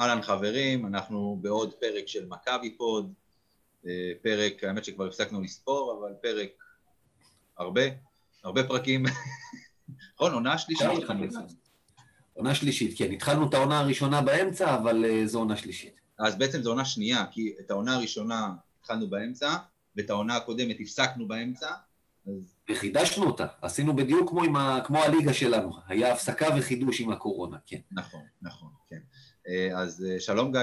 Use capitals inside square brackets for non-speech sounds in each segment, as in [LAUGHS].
אהלן חברים, אנחנו בעוד פרק של מכבי פוד, אה, פרק, האמת שכבר הפסקנו לספור, אבל פרק הרבה, הרבה פרקים, [LAUGHS] נכון, עונה שלישית. עונה שלישית, כן, התחלנו את העונה הראשונה באמצע, אבל uh, זו עונה שלישית. אז בעצם זו עונה שנייה, כי את העונה הראשונה התחלנו באמצע, ואת העונה הקודמת הפסקנו באמצע, אז... וחידשנו אותה, עשינו בדיוק כמו, ה... כמו הליגה שלנו, היה הפסקה וחידוש עם הקורונה, כן. נכון, נכון, כן. אה, אז אה, שלום גיא.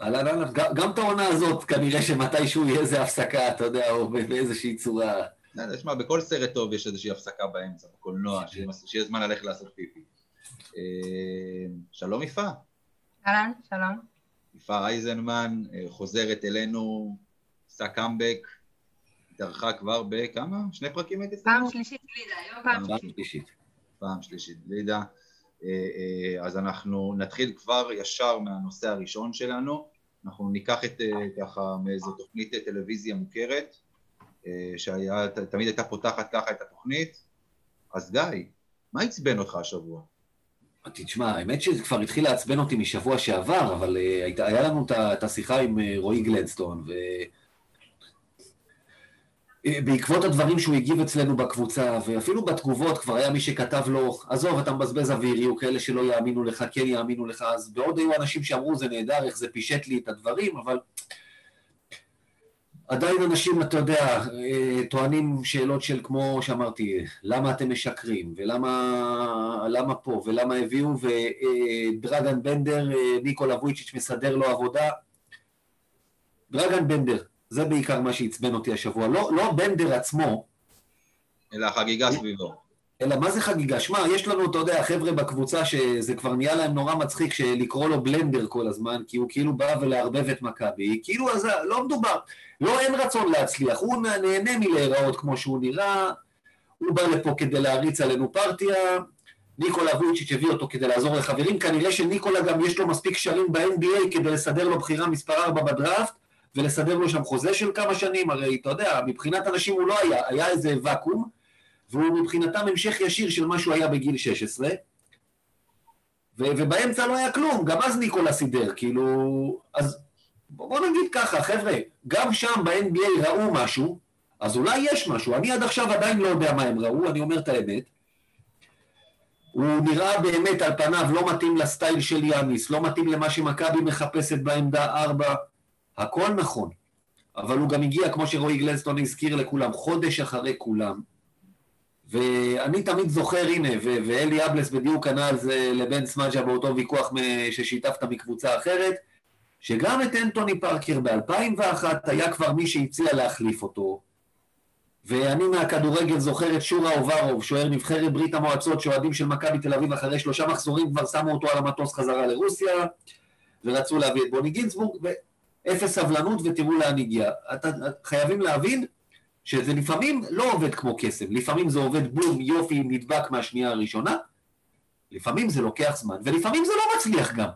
אהלן אהלן, גם את העונה הזאת כנראה שמתישהו יהיה איזה הפסקה, אתה יודע, או באיזושהי צורה. תשמע, אה, בכל סרט טוב יש איזושהי הפסקה באמצע, בקולנוע, כן. שיהיה זמן ללכת לעשות פיפי. שלום יפה. אהלן, שלום. יפה אייזנמן חוזרת אלינו, עשה קאמבק, התארחה כבר בכמה? שני פרקים הייתי פעם שלישית גלידה, היום פעם שלישית. פעם שלישית גלידה. אה, אה, אז אנחנו נתחיל כבר ישר מהנושא הראשון שלנו. אנחנו ניקח את, אה, ככה, מאיזו תוכנית טלוויזיה מוכרת, שתמיד הייתה פותחת ככה את התוכנית. אז גיא, מה עצבן אותך השבוע? תשמע, האמת שזה כבר התחיל לעצבן אותי משבוע שעבר, אבל היה לנו את השיחה עם רועי גלדסטון, ו... בעקבות הדברים שהוא הגיב אצלנו בקבוצה, ואפילו בתגובות כבר היה מי שכתב לו, עזוב, אתה מבזבז אוויר, יהיו כאלה שלא יאמינו לך, כן יאמינו לך, אז בעוד היו אנשים שאמרו, זה נהדר, איך זה פישט לי את הדברים, אבל עדיין אנשים, אתה יודע, טוענים שאלות של כמו שאמרתי, למה אתם משקרים, ולמה למה פה, ולמה הביאו, ודרגן בנדר, ניקולה וויצ'יץ' מסדר לו עבודה. דרגן בנדר, זה בעיקר מה שעצבן אותי השבוע. לא, לא בנדר עצמו. אלא החגיגה סביבו. אלא מה זה חגיגה? שמע, יש לנו, אתה יודע, חבר'ה בקבוצה שזה כבר נהיה להם נורא מצחיק לקרוא לו בלנדר כל הזמן, כי הוא כאילו בא ולערבב את מכבי. כאילו, אז לא מדובר. לא, אין רצון להצליח. הוא נהנה מלהיראות כמו שהוא נראה, הוא בא לפה כדי להריץ עלינו פרטיה. ניקולה וויצ'יץ' הביא אותו כדי לעזור לחברים, כנראה שניקולה גם יש לו מספיק קשרים ב-NBA כדי לסדר לו בחירה מספר 4 בדראפט, ולסדר לו שם חוזה של כמה שנים, הרי אתה יודע, מבחינת אנשים הוא לא היה, היה איזה ואקום, והוא מבחינתם המשך ישיר של מה שהוא היה בגיל 16, ו- ובאמצע לא היה כלום, גם אז ניקולה סידר, כאילו, אז בוא נגיד ככה, חבר'ה, גם שם ב-NBA ראו משהו, אז אולי יש משהו, אני עד עכשיו עדיין לא יודע מה הם ראו, אני אומר את האמת. הוא נראה באמת על פניו לא מתאים לסטייל של יאניס, לא מתאים למה שמכבי מחפשת בעמדה 4, הכל נכון, אבל הוא גם הגיע, כמו שרועי גלסטון הזכיר לכולם, חודש אחרי כולם. ואני תמיד זוכר, הנה, ואלי אבלס בדיוק ענה על זה לבן סמג'ה באותו ויכוח ששיתפת מקבוצה אחרת, שגם את אנטוני פארקר ב-2001 היה כבר מי שהציע להחליף אותו. ואני מהכדורגל זוכר את שורה אוברוב, שוער נבחרת ברית המועצות, שאוהדים של מכבי תל אביב אחרי שלושה מחזורים כבר שמו אותו על המטוס חזרה לרוסיה, ורצו להביא את בוני גינצבורג, אפס סבלנות ותראו לאן הגיע. אתה, חייבים להבין שזה לפעמים לא עובד כמו קסם, לפעמים זה עובד בום, יופי, נדבק מהשנייה הראשונה, לפעמים זה לוקח זמן, ולפעמים זה לא מצליח גם.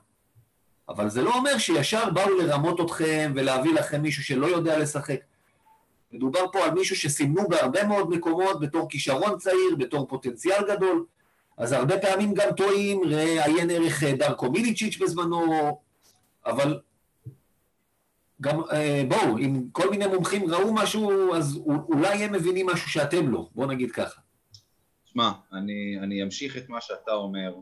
אבל זה לא אומר שישר באו לרמות אתכם ולהביא לכם מישהו שלא יודע לשחק. מדובר פה על מישהו שסימנו בהרבה מאוד מקומות בתור כישרון צעיר, בתור פוטנציאל גדול, אז הרבה פעמים גם טועים, ראה עיין ערך דרקו מיליצ'יץ' בזמנו, אבל גם, אה, בואו, אם כל מיני מומחים ראו משהו, אז אולי הם מבינים משהו שאתם לא, בואו נגיד ככה. שמע, אני, אני אמשיך את מה שאתה אומר,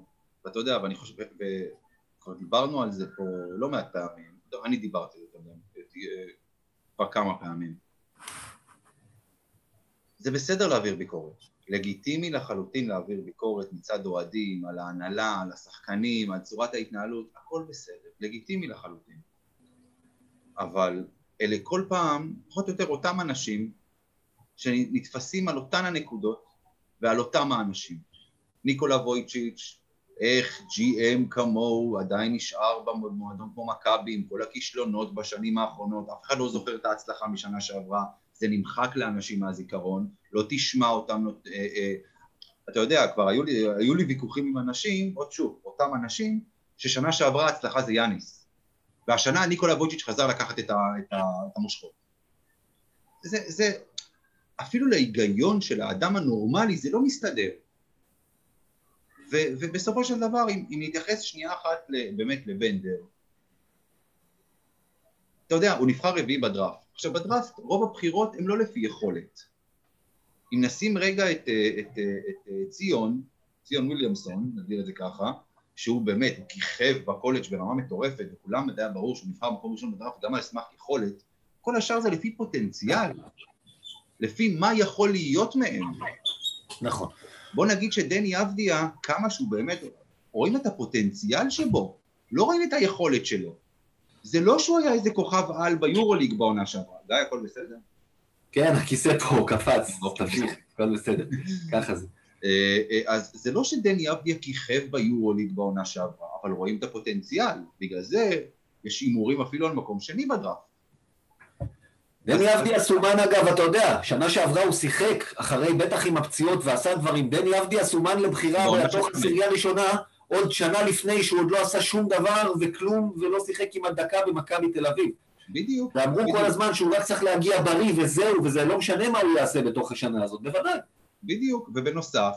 ואתה יודע, ואני חושב, וכבר דיברנו על זה פה לא מעט פעמים, אני דיברתי על זה אה, כבר כמה פעמים. זה בסדר להעביר ביקורת, לגיטימי לחלוטין להעביר ביקורת מצד אוהדים, על ההנהלה, על השחקנים, על צורת ההתנהלות, הכל בסדר, לגיטימי לחלוטין. אבל אלה כל פעם, פחות או יותר אותם אנשים שנתפסים על אותן הנקודות ועל אותם האנשים. ניקולה וויצ'יץ', איך GM כמוהו עדיין נשאר במועדון כמו מכבי עם כל הכישלונות בשנים האחרונות, אף אחד לא זוכר את ההצלחה משנה שעברה, זה נמחק לאנשים מהזיכרון, לא תשמע אותם, לא, אה, אה, אתה יודע, כבר היו לי, היו לי ויכוחים עם אנשים, עוד שוב, אותם אנשים, ששנה שעברה ההצלחה זה יאניס. והשנה ניקולה וויצ'יץ' חזר לקחת את, ה, את, ה, את המושכות. זה, זה, אפילו להיגיון של האדם הנורמלי זה לא מסתדר. ו- ובסופו של דבר, אם, אם נתייחס שנייה אחת באמת לבנדר, אתה יודע, הוא נבחר רביעי בדראפט. עכשיו בדראפט רוב הבחירות הן לא לפי יכולת. אם נשים רגע את, את, את, את ציון, ציון וויליאמסון, נגדיר את זה ככה, שהוא באמת, הוא כיכב בקולג' ברמה מטורפת, וכולם היה ברור שהוא נבחר במקום ראשון בדראפט גם על סמך יכולת, כל השאר זה לפי פוטנציאל, לפי מה יכול להיות מהם. נכון. בוא נגיד שדני אבדיה, כמה שהוא באמת, רואים את הפוטנציאל שבו, לא רואים את היכולת שלו. זה לא שהוא היה איזה כוכב על ביורוליג בעונה שעברה. גיא, הכל בסדר? כן, הכיסא פה קפץ. תמשיך, הכל בסדר, ככה זה. אה, אה, אז זה לא שדני אבדיה כיכב ביורוליג בעונה שעברה, אבל רואים את הפוטנציאל. בגלל זה יש הימורים אפילו על מקום שני בדראפט. דני אבדיה סומן אגב, אתה יודע, שנה שעברה הוא שיחק, אחרי בטח עם הפציעות ועשה דברים, דני אבדיה סומן לבחירה בתוך שלפני. עשירייה ראשונה, עוד שנה לפני שהוא עוד לא עשה שום דבר וכלום, ולא שיחק כמעט דקה במכבי תל אביב. בדיוק. ואמרו. כל הזמן שהוא רק צריך להגיע בריא וזהו, וזה לא משנה מה הוא יעשה בתוך השנה הזאת, בוודאי. בדיוק, ובנוסף,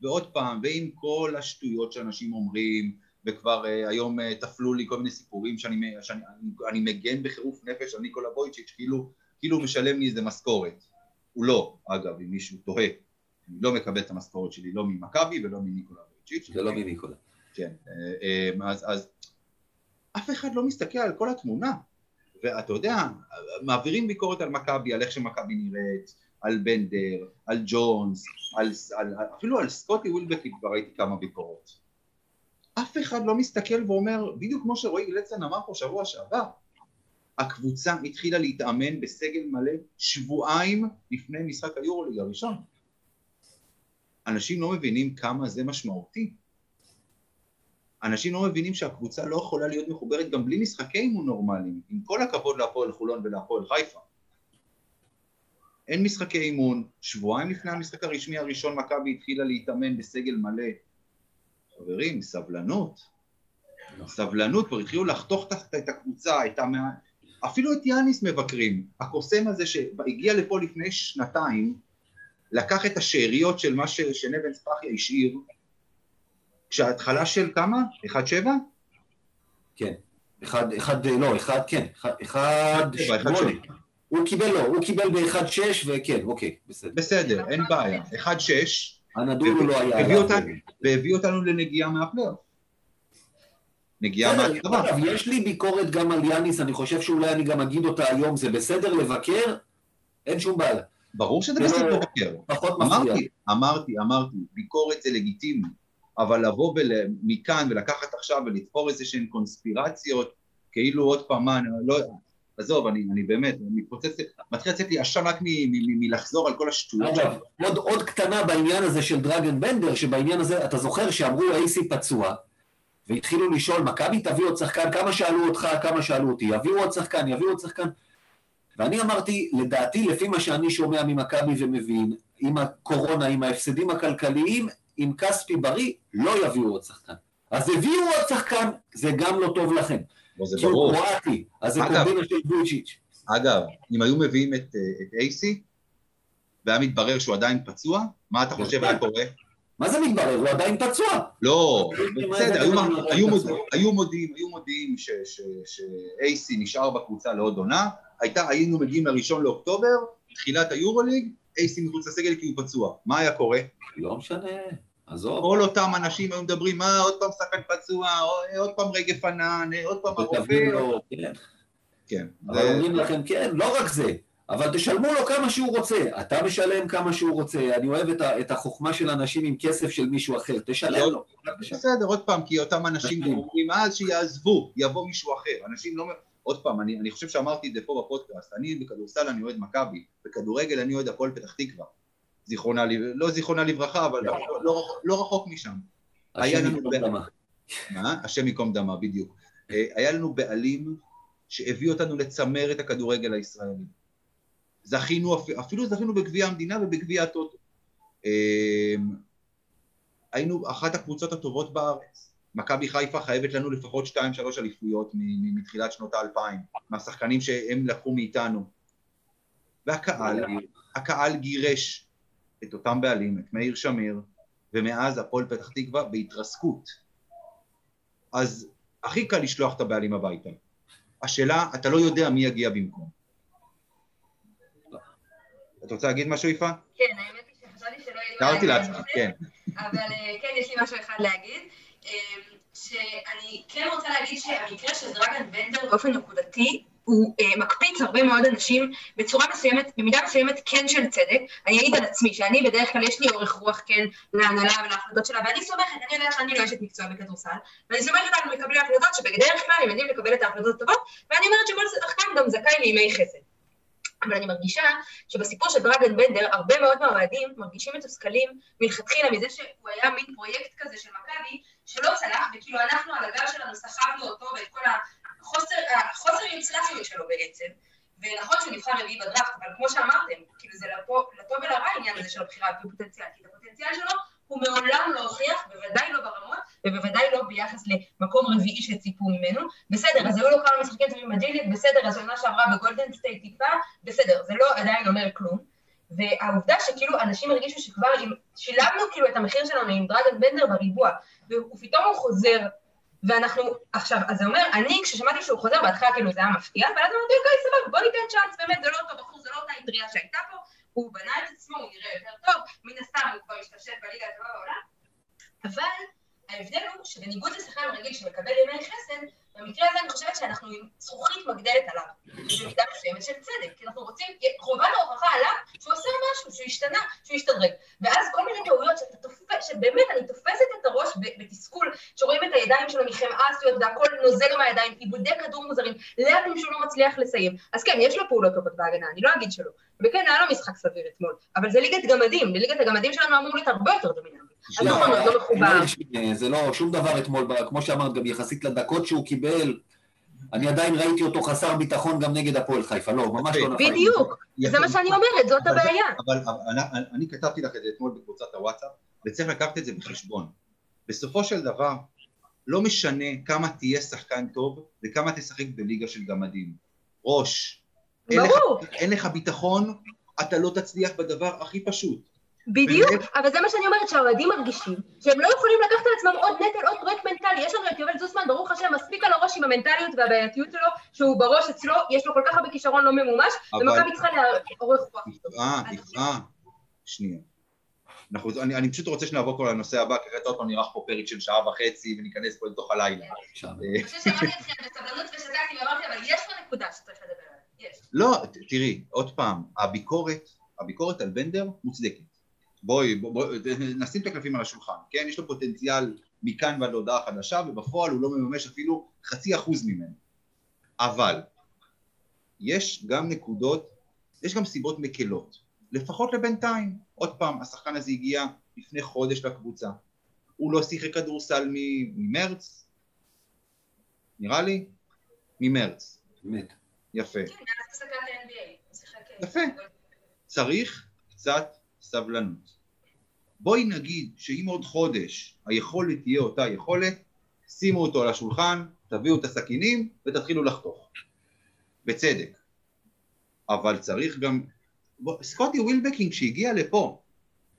ועוד פעם, ועם כל השטויות שאנשים אומרים, וכבר uh, היום uh, תפלו לי כל מיני סיפורים שאני, שאני אני, אני מגן בחירוף נפש על ניקולה בויצ'יץ', כאילו, כאילו משלם לי איזה משכורת. הוא לא, אגב, אם מישהו תוהה. אני לא מקבל את המשכורת שלי, לא ממכבי ולא מניקולה בויצ'יץ'. זה לא מניקולה. כן, אה, אה, אז, אז אף אחד לא מסתכל על כל התמונה. ואתה יודע, מעבירים ביקורת על מכבי, על איך שמכבי נראית, על בנדר, על ג'ונס, על, על, אפילו על סקוטי ווילבקי כבר ראיתי כמה ביקורות. אף אחד לא מסתכל ואומר, בדיוק כמו שרועי גלצן אמר פה שבוע שעבר, הקבוצה התחילה להתאמן בסגל מלא שבועיים לפני משחק היורוליג הראשון. אנשים לא מבינים כמה זה משמעותי. אנשים לא מבינים שהקבוצה לא יכולה להיות מחוברת גם בלי משחקי אימון נורמליים, עם כל הכבוד להפועל חולון ולהפועל חיפה. אין משחקי אימון, שבועיים לפני המשחק הרשמי הראשון מכבי התחילה להתאמן בסגל מלא. חברים, סבלנות. סבלנות, כבר התחילו לחתוך את- הקבוצה, את המאה... אפילו את יאניס מבקרים. הקוסם הזה שהגיע לפה לפני שנתיים, לקח את השאריות של מה ש- שנבן ספחיה השאיר, כשההתחלה של כמה? 1-7? כן. אחד, אחד, לא, אחד, כן, אחד, אחד שמונה. הוא קיבל, לא, הוא קיבל באחד שש, וכן, אוקיי, בסדר. בסדר, אין בעיה. 1-6, הנדול הוא לא היה... הביא עליו. אותנו, והביא אותנו לנגיעה מהפלייאוף. נגיעה. אגב, יש לי ביקורת גם על יאניס, אני חושב שאולי אני גם אגיד אותה היום, זה בסדר לבקר, אין שום בעיה, ברור שזה זה בסדר לא- לבקר. פחות מפריע. אמרתי, אמרתי, ביקורת זה לגיטימי, אבל לבוא מכאן ולקחת עכשיו ולתפור איזה שהן קונספירציות, כאילו עוד פעם, מה, אני לא... עזוב, אני, אני באמת, אני מתפוצץ, מתחיל לצאת לי עשן רק מלחזור על כל השטויות. אגב, עוד, עוד קטנה בעניין הזה של דרגן בנדר, שבעניין הזה, אתה זוכר שאמרו אייסי פצוע, והתחילו לשאול, מכבי תביא עוד שחקן, כמה שאלו אותך, כמה שאלו אותי, יביאו עוד שחקן, יביאו עוד שחקן. ואני אמרתי, לדעתי, לפי מה שאני שומע ממכבי ומבין, עם הקורונה, עם ההפסדים הכלכליים, עם כספי בריא, לא יביאו עוד שחקן. אז הביאו עוד שחקן, זה גם לא טוב לכם. זה ברור. קרואטי, אז זה קומבינה של בויצ'יץ'. אגב, אם היו מביאים את, אה, את אייסי, והיה מתברר שהוא עדיין פצוע, מה אתה חושב היה קורה? מה זה מתברר? הוא עדיין פצוע. לא, בסדר, היו- מודיעים, היו מודיעים, שאייסי נשאר בקבוצה לעוד עונה, היינו מגיעים לראשון לאוקטובר, תחילת היורוליג, אייסי מחוץ לסגל כי הוא פצוע. מה היה קורה? לא משנה, עזוב. כל אותם אנשים היו מדברים, מה, עוד פעם שחקן פצוע, או- עוד פעם רגב ענן, עוד פעם הרופא. לו, כן. כן, אבל זה- אומרים לכם, כן, לא רק זה, אבל תשלמו לו כמה שהוא רוצה. אתה משלם כמה שהוא רוצה. אני אוהב את, ה, את החוכמה של אנשים עם כסף של מישהו אחר. תשלם לו. בסדר, עוד פעם, כי אותם אנשים. אומרים, אז שיעזבו, יבוא מישהו אחר. אנשים לא... עוד פעם, אני, אני חושב שאמרתי את זה פה בפודקאסט, אני בכדורסל אני אוהד מכבי, בכדורגל אני אוהד הפועל פתח תקווה. זיכרונה, לא זיכרונה לברכה, אבל לא, לא, רחוק- לא רחוק משם. השם ייקום דמה. מה? השם ייקום דמה, בדיוק. אה, היה לנו בעלים שהביא אותנו לצמר את הכדורגל הישראלי. זכינו, אפ- אפילו זכינו בגביע המדינה ובגביע הטוטו. אה, היינו אחת הקבוצות הטובות בארץ. מכבי חיפה חייבת לנו לפחות 2-3 אליפויות מתחילת שנות האלפיים, מהשחקנים שהם לקחו מאיתנו. והקהל, הקהל גירש את אותם בעלים, את מאיר שמיר, ומאז הפועל פתח תקווה בהתרסקות. אז הכי קל לשלוח את הבעלים הביתה. השאלה, אתה לא יודע מי יגיע במקום. את רוצה להגיד משהו, יפה? כן, האמת היא שחשבתי שלא יהיה לי תיארתי מה לעצמך, להגיד, כן. אבל אה, כן, יש לי משהו אחד להגיד. אה, שאני כן רוצה להגיד שהמקרה של דרגן בנדר באופן נקודתי, הוא אה, מקפיץ הרבה מאוד אנשים בצורה מסוימת, במידה מסוימת כן של צדק. אני אעיד על עצמי, שאני בדרך כלל יש לי אורך רוח כן להנהלה ולהחלטות שלה, ואני סומכת, אני יודעת שאני לא אשת מקצוע בכדורסל, ואני סומכת על מקבלי ההחלטות שבדרך כלל הם יודעים לקבל את ההחלטות הטובות, ואני אומרת שכל שחקן גם זכאי לימי חסד. אבל אני מרגישה שבסיפור של דרגן בנדר, הרבה מאוד מהאוהדים מרגישים מתוסכלים מלכתחילה מזה שהוא היה מין פרויקט כזה של מכבי, שלא צלח, וכאילו אנחנו על הגל שלנו סחבנו אותו ואת כל החוסר, החוסר יוצלחיות שלו בעצם. ונכון שהוא נבחר רביעי בדראפט, אבל כמו שאמרתם, כאילו זה לטוב ולרע העניין הזה של הבחירה על פי כי את הפוטנציאל שלו הוא מעולם לא הוכיח, בוודאי לא ברמות, ובוודאי לא ביחס למקום רביעי שציפו ממנו. בסדר, אז היו לו כמה משחקים טובים ב-G League, בסדר, אז שנה שעברה בגולדן סטייט טיפה, בסדר, זה לא עדיין אומר כלום. והעובדה שכאילו אנשים הרגישו שכבר אם שילמנו כאילו את המחיר שלנו עם דראגן בנדר בריבוע, ופתאום הוא חוזר, ואנחנו, עכשיו, אז זה אומר, אני כששמעתי שהוא חוזר, בהתחלה כאילו זה היה מפתיע, ואז אמרתי, אוקיי, סבבה, בוא ניתן צ'אנס, באמת, זה לא אותו בחור, זה לא אותה אטריה שהייתה פה, הוא בנה את עצמו, הוא נראה יותר טוב, מן הסתם הוא כבר השתשף בליגה הטובה בעולם, אבל ההבדל הוא שבניגוד לשחקן רגיל שמקבל ימי חסד, במקרה הזה אני חושבת שאנחנו עם זכוכית מגדלת עליו, במידה מסוימת של צדק, כי אנחנו רוצים, חובת ההוכחה עליו שהוא עושה משהו, שהוא השתנה, שהוא השתדרג. ואז כל מיני טעויות שאתה תופס, שבאמת אני תופסת את הראש בתסכול, שרואים את הידיים שלו מחמאה עשויות והכל נוזל מהידיים, עיבודי כדור מוזרים, לאפים שהוא לא מצליח לסיים. אז כן, יש לו פעולות טובות בהגנה, אני לא אגיד שלא. וכן, היה לו משחק סביר אתמול, אבל זה ליגת גמדים, בליגת הגמדים שלנו אמור להיות הרבה יותר דומיננטי. אז נכון, עוד לא מחובר. זה לא שום דבר אתמול, כמו שאמרת, גם יחסית לדקות שהוא קיבל, אני עדיין ראיתי אותו חסר ביטחון גם נגד הפועל חיפה, לא, ממש לא נפל. בדיוק, זה מה שאני אומרת, זאת הבעיה. אבל אני כתבתי לך את זה אתמול בקבוצת הוואטסאפ, וצריך לקחת את זה בחשבון. בסופו של דבר, לא משנה כמה תהיה שחקן טוב וכמה תשחק בליגה של גמדים. ראש. ברור. אין לך ביטחון, אתה לא תצליח בדבר הכי פשוט. בדיוק, אבל זה מה שאני אומרת, שהאוהדים מרגישים שהם לא יכולים לקחת על עצמם עוד נטל, עוד פרויקט מנטלי. יש לנו את יובל זוסמן, ברוך השם, מספיק על הראש עם המנטליות והבעייתיות שלו, שהוא בראש אצלו, יש לו כל כך הרבה כישרון לא ממומש, ומכבי צריכה לעורך רוח. תפעה, תפעה, שנייה. אנחנו, אני, אני פשוט רוצה שנעבור כל לנושא הבא, כי אחרת עוד פעם נערך פה פרק של שעה וחצי וניכנס פה לתוך הלילה. אני חושבת שמעתי אתכם בסבלנות ושתקתי ואמרתי, אבל יש פה נקודה שצריך לדבר עליה, יש. לא, תראי, עוד פעם, הביקורת, הביקורת על בנדר מוצדקת. בואי, בוא, בוא, נשים את הקלפים על השולחן, כן? יש לו פוטנציאל מכאן ועד להודעה חדשה, ובפועל הוא לא מממש אפילו חצי אחוז ממנו. אבל, יש גם נקודות, יש גם סיבות מקלות, לפחות לבינתיים. עוד פעם, השחקן הזה הגיע לפני חודש לקבוצה. הוא לא שיחק כדורסל ממרץ, נראה לי? ממרץ. באמת. יפה. כן, ה-NBA. יפה. צריך קצת סבלנות. בואי נגיד שאם עוד חודש היכולת תהיה אותה יכולת, שימו אותו על השולחן, תביאו את הסכינים ותתחילו לחתוך. בצדק. אבל צריך גם... בוא, סקוטי ווילבקין שהגיע לפה,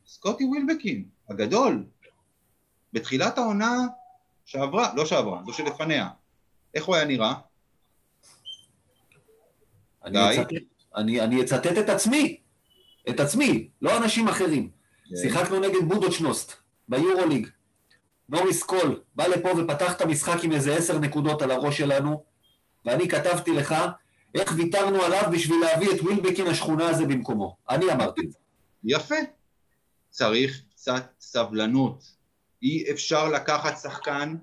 סקוטי ווילבקין, הגדול, בתחילת העונה שעברה, לא שעברה, זו שלפניה, איך הוא היה נראה? אני אצטט, אני, אני אצטט את עצמי, את עצמי, לא אנשים אחרים. כן. שיחקנו נגד בודוצ'נוסט ביורוליג. נוריס קול בא לפה ופתח את המשחק עם איזה עשר נקודות על הראש שלנו, ואני כתבתי לך איך ויתרנו עליו בשביל להביא את ווילבקין השכונה הזה במקומו. אני אמרתי את זה. יפה. צריך קצת סבלנות. אי אפשר לקחת שחקן,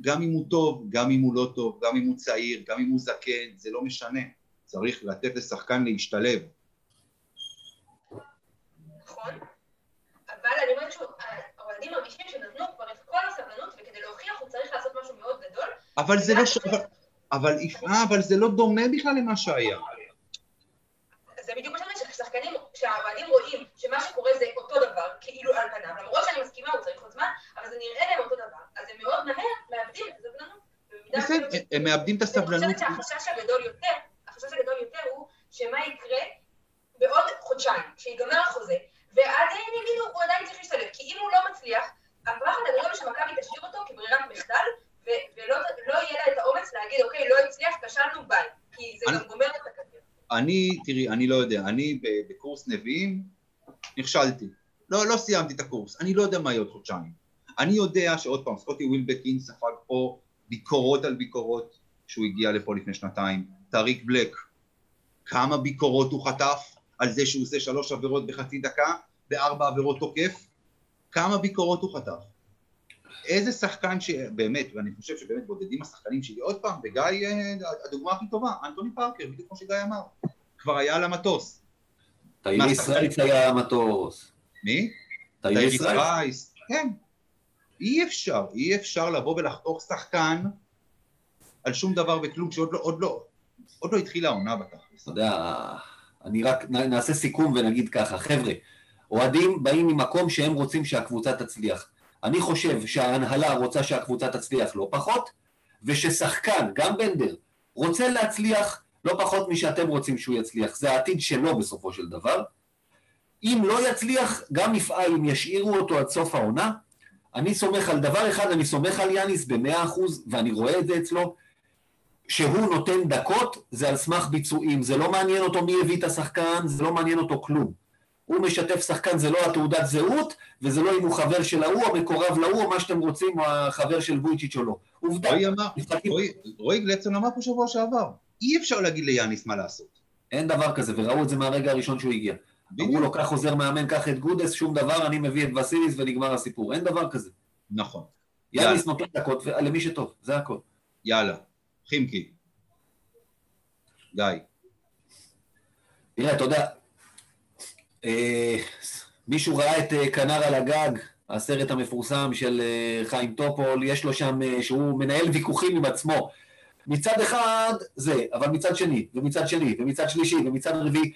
גם אם הוא טוב, גם אם הוא לא טוב, גם אם הוא צעיר, גם אם הוא זקן, זה לא משנה. צריך לתת לשחקן להשתלב. נכון, אבל אני אומרת שוב, האוהדים מרגישים שנתנו כבר את כל הסבלנות, וכדי להוכיח הוא צריך לעשות משהו מאוד גדול. אבל זה לא... ש... אבל, יפעה, אבל זה לא דומה בכלל למה שהיה. זה בדיוק מה שאני אומרת, ששחקנים, שהאוהדים רואים שמה שקורה זה אותו דבר, כאילו על פניו, למרות שאני מסכימה, הוא צריך עוד זמן, אבל זה נראה להם אותו דבר, אז הם מאוד מהר מאבדים את הסבלנות. בסדר, הם מאבדים את הסבלנות. אני חושבת שהחשש הגדול יותר, החשש הגדול יותר הוא שמה יקרה בעוד חודשיים, שיגמר החוזה, ועד הם יגידו, הוא עדיין צריך להשתלב, כי אם הוא לא מצליח, הפחד הגדול שמכבי תשאיר אותו כברירת מחדל, ו- ולא לא יהיה לה את האומץ להגיד, אוקיי, לא הצליח, כשלנו, ביי. כי זה אני- גם גומר את הקריירה. אני, תראי, אני לא יודע, אני בקורס נביאים נכשלתי. לא, לא סיימתי את הקורס, אני לא יודע מה יהיה עוד חודשיים. אני יודע שעוד פעם, סקוטי ווילבקין ספג פה ביקורות על ביקורות שהוא הגיע לפה לפני שנתיים. טאריק בלק, כמה ביקורות הוא חטף על זה שהוא עושה שלוש עבירות בחצי דקה וארבע עבירות תוקף? כמה ביקורות הוא חטף? איזה שחקן שבאמת, ואני חושב שבאמת בודדים השחקנים שלי, עוד פעם, וגיא, אה, הדוגמה הכי טובה, אנטוני פארקר, בדיוק כמו שגיא אמר, כבר היה על המטוס. מה, רייס היה המטוס. מי? רייס. רייס, כן. אי אפשר, אי אפשר לבוא ולחתוך שחקן על שום דבר וכלום, שעוד לא, עוד לא, עוד לא התחילה העונה בתכלס. אתה יודע, אני רק נעשה סיכום ונגיד ככה, חבר'ה, אוהדים באים ממקום שהם רוצים שהקבוצה תצליח. אני חושב שההנהלה רוצה שהקבוצה תצליח לא פחות, וששחקן, גם בנדר, רוצה להצליח לא פחות משאתם רוצים שהוא יצליח. זה העתיד שלו בסופו של דבר. אם לא יצליח, גם יפעל, אם ישאירו אותו עד סוף העונה, אני סומך על דבר אחד, אני סומך על יאניס במאה אחוז, ואני רואה את זה אצלו, שהוא נותן דקות, זה על סמך ביצועים. זה לא מעניין אותו מי הביא את השחקן, זה לא מעניין אותו כלום. הוא משתף שחקן, זה לא התעודת זהות, וזה לא אם הוא חבר של ההוא, או מקורב להוא, או מה שאתם רוצים, או החבר של וויצ'יץ' או לא. עובדה, רועי אמר, רועי- גלצון אמר פה שבוע שעבר, אי אפשר להגיד ליאניס מה לעשות. אין דבר כזה, וראו את זה מהרגע הראשון שהוא הגיע. אמרו. לו, קח עוזר מאמן, קח את גודס, שום דבר, אני מביא את וסיליס ונגמר הסיפור. אין דבר כזה. נכון. יאניס נותן דקות למי שטוב, זה הכל. יאללה, חימקי. גיא. תראה, אה, מישהו ראה את אה, כנר על הגג, הסרט המפורסם של אה, חיים טופול, יש לו שם, אה, שהוא מנהל ויכוחים עם עצמו. מצד אחד זה, אבל מצד שני, ומצד שני, ומצד שלישי, ומצד רביעי,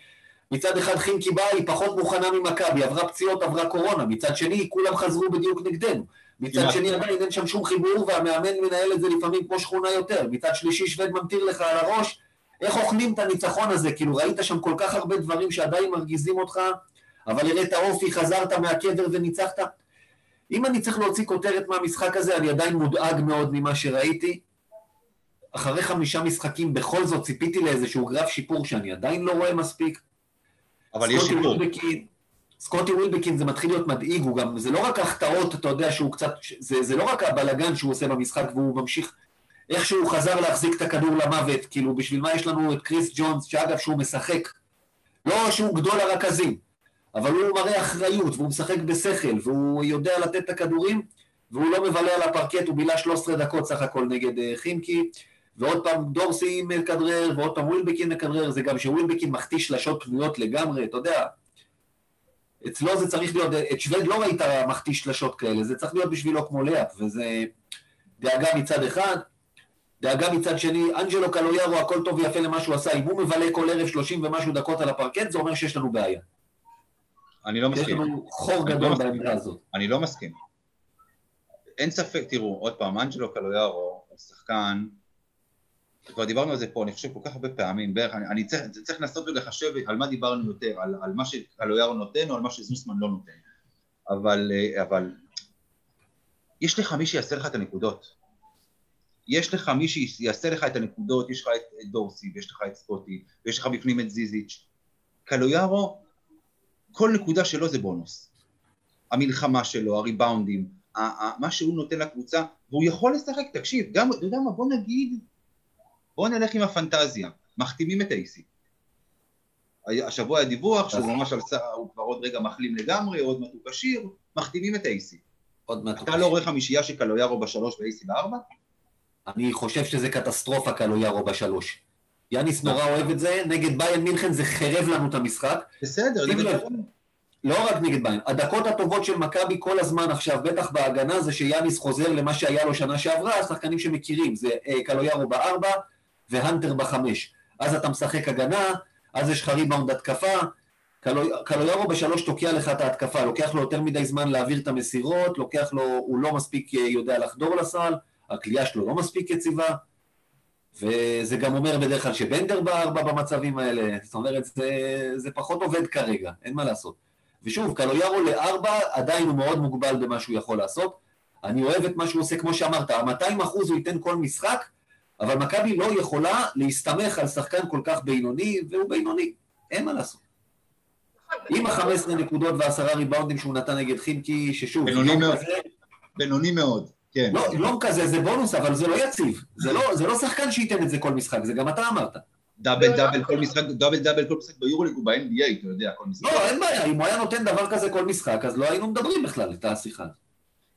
מצד אחד חינקי באה, היא פחות מוכנה ממכבי, עברה פציעות, עברה קורונה, מצד שני, כולם חזרו בדיוק נגדנו. מצד. שני, עדיין אין שם שום חיבור, והמאמן מנהל את זה לפעמים כמו שכונה יותר. מצד שלישי, שווה ממטיר לך על הראש, איך אוכלים את הניצחון הזה? כאילו, ראית שם כל כך הרבה דברים שעדיין מרגיזים אותך, אבל הראית אופי, חזרת מהקבר וניצחת. אם אני צריך להוציא כותרת מהמשחק הזה, אני עדיין מודאג מאוד ממה שראיתי. אחרי חמישה משחקים, בכל זאת ציפיתי לאיזשהו גרף שיפור שאני עדיין לא רואה מספיק. אבל יש שיפור. סקוטי ווילבקין זה מתחיל להיות מדאיג, הוא גם, זה לא רק החטאות, אתה יודע שהוא קצת, זה, זה לא רק הבלגן שהוא עושה במשחק והוא ממשיך, איך שהוא חזר להחזיק את הכדור למוות, כאילו בשביל מה יש לנו את קריס ג'ונס, שאגב שהוא משחק, לא שהוא גדול הרכזים, אבל הוא מראה אחריות והוא משחק בשכל והוא יודע לתת את הכדורים והוא לא מבלה על הפרקט, הוא בילה 13 דקות סך הכל נגד אה, חימקי ועוד פעם דורסי מכדרר ועוד פעם ווילבקין מכדרר, זה גם שווילבקין מחטיא שלשות פנויות לגמרי, אתה יודע, אצלו זה צריך להיות, את שווד לא ראית מחטיא שלשות כאלה, זה צריך להיות בשבילו כמו לאפ, וזה דאגה מצד אחד, דאגה מצד שני, אנג'לו קלויארו, הכל טוב ויפה למה שהוא עשה, אם הוא מבלה כל ערב 30 ומשהו דקות על הפרקט, זה אומר שיש לנו בעיה. אני לא יש מסכים. לנו חור אני גדול לא. בעמדה הזאת. אני לא מסכים. אין ספק, תראו, עוד פעם, אנג'לו קלויארו הוא שחקן, כבר דיברנו על זה פה, אני חושב כל כך הרבה פעמים, בערך, אני, אני צריך, צריך לנסות ולחשב על מה דיברנו יותר, על, על מה שקלויארו נותן או על מה שזוסמן לא נותן. אבל, אה, אבל יש לך מי שיעשה לך את הנקודות. יש לך מי שיעשה לך את הנקודות, יש לך את דורסי, ויש לך את סקוטי, ויש לך בפנים את זיזיץ'. קלויארו, כל נקודה שלו זה בונוס. המלחמה שלו, הריבאונדים, מה שהוא נותן לקבוצה, והוא יכול לשחק, תקשיב, גם, אתה יודע מה, בוא נגיד, בוא נלך עם הפנטזיה, מחתימים את אייסי. השבוע היה דיווח שהוא ממש על סף, הוא כבר עוד רגע מחלים לגמרי, עוד מעט הוא כשיר, מחתימים את אייסי. עוד מעט. אתה לא רואה חמישייה של קלויארו בשלוש ואייסי בארבע? אני חושב שזה קטסטרופה קלויארו בשלוש. יאניס נורא אוהב את זה, נגד באיירן מינכן זה חרב לנו את המשחק. בסדר, נגד. טורונטו. לא רק נגד באיירן, הדקות הטובות של מכבי כל הזמן עכשיו, בטח בהגנה, זה שיאניס חוזר למה שהיה לו שנה שעברה, השחקנים שמכירים, זה אה, קלויארו בארבע והנטר בחמש. אז אתה משחק הגנה, אז יש לך ריבאונד התקפה, קלו- קלויארו בשלוש תוקע לך את ההתקפה, לוקח לו יותר מדי זמן להעביר את המסירות, לוקח לו, הוא לא מספיק אה, יודע לחדור לסל, הכלייה שלו לא מספיק יציבה, וזה גם אומר בדרך כלל שבנדר בארבע במצבים האלה, זאת אומרת, זה, זה פחות עובד כרגע, אין מה לעשות. ושוב, קלויארו לארבע עדיין הוא מאוד מוגבל במה שהוא יכול לעשות. אני אוהב את מה שהוא עושה, כמו שאמרת, ה-200 אחוז הוא ייתן כל משחק, אבל מכבי לא יכולה להסתמך על שחקן כל כך בינוני, והוא בינוני, אין מה לעשות. עם ה-15 נקודות והעשרה ריבאונדים שהוא נתן נגד חימקי, ששוב, בינוני מאוד. כזה, בינוני מאוד, כן. לא, יום כזה זה בונוס, אבל זה לא יציב. זה לא, זה לא שחקן שייתן את זה כל משחק, זה גם אתה אמרת. double double כל משחק, double double כל משחק ביורוליג הוא ב-NBA, אתה יודע, כל משחק. לא, אין בעיה, אם הוא היה נותן דבר כזה כל משחק, אז לא היינו מדברים בכלל את השיחה.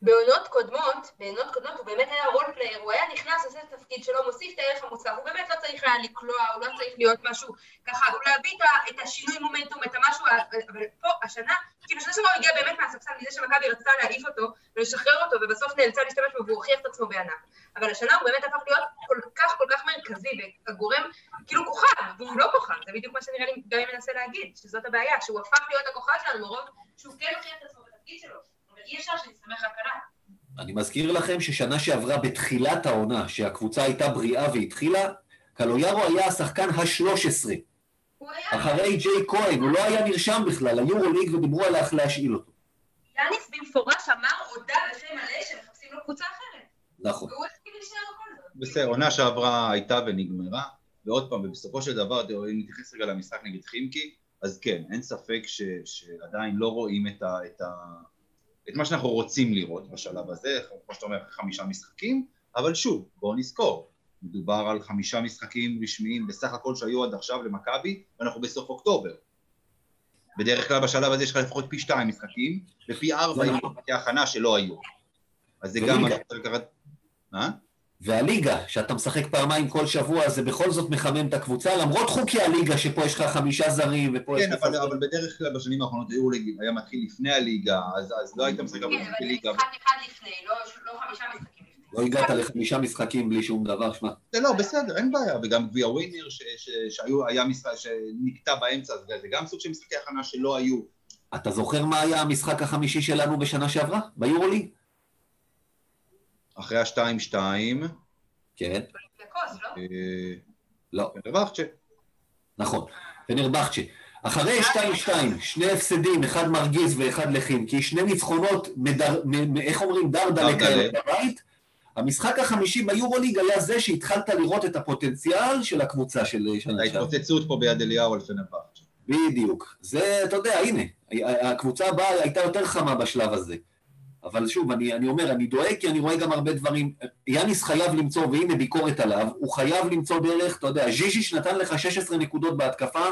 בעונות קודמות, בעונות קודמות הוא באמת היה role player, הוא היה נכנס, עושה את התפקיד שלו, מוסיף את הערך המוסף, הוא באמת לא צריך היה לקלוע, הוא לא צריך להיות משהו ככה, הוא להביא את ה- את השינוי מומנטום, את המשהו, אבל פה, השנה, כאילו שנה שעברה הוא הגיע באמת מהספסל, מזה שמכבי רצתה להעיף אותו ולשחרר אותו, ובסוף נאלצה להשתמש בו והוא הוכיח את עצמו בענק. אבל השנה הוא באמת הפך להיות כל כך כל כך מרכזי, והגורם, כאילו כוכב, והוא לא כוכב, זה בדיוק מה שנראה לי גיא מנסה להגיד, שזאת הבעיה, שהוא הפך להיות הכוכב שלנו מרוב שהוא כן הוכיח את עצמו בתפקיד שלו, אי אפשר שנסתמך רק עליו. אני מזכיר לכם ששנה שעברה בתחילת העונה, שהקבוצה הייתה בריאה והתחילה, קלויארו היה השחקן ה-13. הוא היה... אחרי ג'יי כהן, הוא לא היה נרשם בכלל ליורוליג ודיברו על איך להשאיל אותו. יאניס במפורש אמר, הודה בפה מלא שמחפשים לו קבוצה אחרת. נכון. והוא הסכים להישאר בכל זאת. בסדר, עונה שעברה הייתה ונגמרה, ועוד פעם, ובסופו של דבר, אם נתייחס רגע למשחק נגד חימקי, אז כן, אין ספק ש, שעדיין לא רואים את, ה, את, ה, את מה שאנחנו רוצים לראות בשלב הזה, כמו שאתה אומר, חמישה משחקים, אבל שוב, בואו נזכור, מדובר על חמישה משחקים רשמיים בסך הכל שהיו עד עכשיו למכבי, ואנחנו בסוף אוקטובר. בדרך כלל בשלב הזה יש לך לפחות פי שתיים משחקים, ופי ארבע עם נכון. הכנה שלא היו. אז זה. גם מה לקחת... אה? והליגה, שאתה משחק פעמיים כל שבוע, זה בכל זאת מחמם את הקבוצה, למרות חוקי הליגה, שפה יש לך חמישה זרים, ופה יש כן, לך... אבל, אבל בדרך כלל בשנים האחרונות היורוליג היה מתחיל לפני הליגה, אז, אז לא היית משחק הרבה כן, משחקי אבל ליגה. משחק אחד לפני, לא לא חמישה משחקים לפני. לא הגעת לחמישה משחקים בלי שום דבר, שמע. זה לא, בסדר, אין בעיה, וגם גביע ווינר ש- ש- שהיו, היה משחק שנקטע באמצע, זה גם סוג של משחקי הכנה שלא היו. אתה זוכר מה היה המשחק החמישי שלנו בשנה שעברה, ביורוליג? אחרי השתיים שתיים, כן, לקוס, לא? אה, לא, נכון. ונרבכצ'ה. אחרי 2-2, שני הפסדים, אחד מרגיז ואחד לחימקי, שני ניצחונות, מדר, מ, מ, איך אומרים, דרדלה. כאלה בבית. המשחק החמישי ביורוליג היה זה שהתחלת לראות את הפוטנציאל של הקבוצה של שנה שעברה. ההתפוצצות פה ביד אליהו על פנרבכצ'ה. בדיוק. זה, אתה יודע, הנה, הקבוצה הבאה הייתה יותר חמה בשלב הזה. אבל שוב, אני, אני אומר, אני דואג כי אני רואה גם הרבה דברים. יאניס חייב למצוא, והנה ביקורת עליו, הוא חייב למצוא דרך, אתה יודע, ז'יז'יש נתן לך 16 נקודות בהתקפה,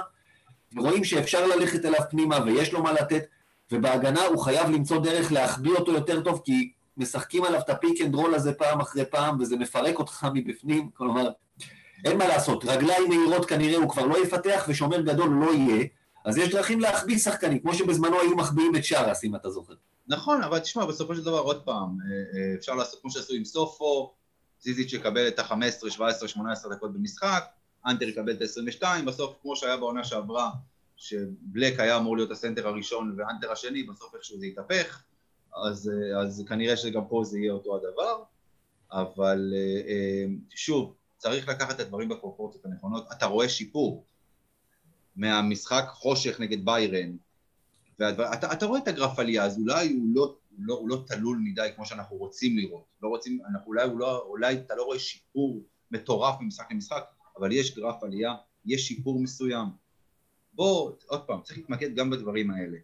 ורואים שאפשר ללכת אליו פנימה ויש לו מה לתת, ובהגנה הוא חייב למצוא דרך להחביא אותו יותר טוב, כי משחקים עליו את ה pick and roll הזה פעם אחרי פעם, וזה מפרק אותך מבפנים, כלומר, אין מה לעשות, רגליים מהירות כנראה הוא כבר לא יפתח, ושומר גדול לא יהיה, אז יש דרכים להחביא שחקנים, כמו שבזמנו היו מחביאים את שאראס, אם אתה זוכר. נכון, אבל תשמע, בסופו של דבר, עוד פעם, אה, אה, אפשר לעשות כמו שעשו עם סופו, זיזיץ' יקבל את ה-15, 17, 18 דקות במשחק, אנטר יקבל את ה-22, בסוף, כמו שהיה בעונה שעברה, שבלק היה אמור להיות הסנטר הראשון ואנטר השני, בסוף איכשהו זה התהפך, אז, אה, אז כנראה שגם פה זה יהיה אותו הדבר, אבל שוב, צריך לקחת את הדברים בפרופורציות הנכונות, אתה רואה שיפור מהמשחק חושך נגד ביירן, והדבר, אתה, אתה רואה את הגרף עלייה, אז אולי הוא לא, הוא, לא, הוא לא תלול מדי כמו שאנחנו רוצים לראות. לא רוצים, אנחנו, אולי, לא, אולי אתה לא רואה שיפור מטורף ממשחק למשחק, אבל יש גרף עלייה, יש שיפור מסוים. בוא, עוד פעם, צריך להתמקד גם בדברים האלה.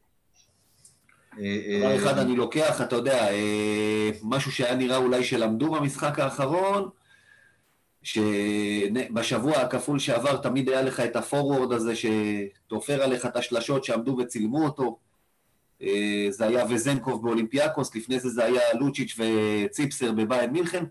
אה, דבר אה, אחד אני לוקח, אתה יודע, אה, משהו שהיה נראה אולי שלמדו במשחק האחרון, שבשבוע הכפול שעבר תמיד היה לך את הפורוורד הזה שתופר עליך את השלשות שעמדו וצילמו אותו. אה, זה היה וזנקוב באולימפיאקוס, לפני זה זה היה לוצ'יץ' וציפסר בביין מינכן.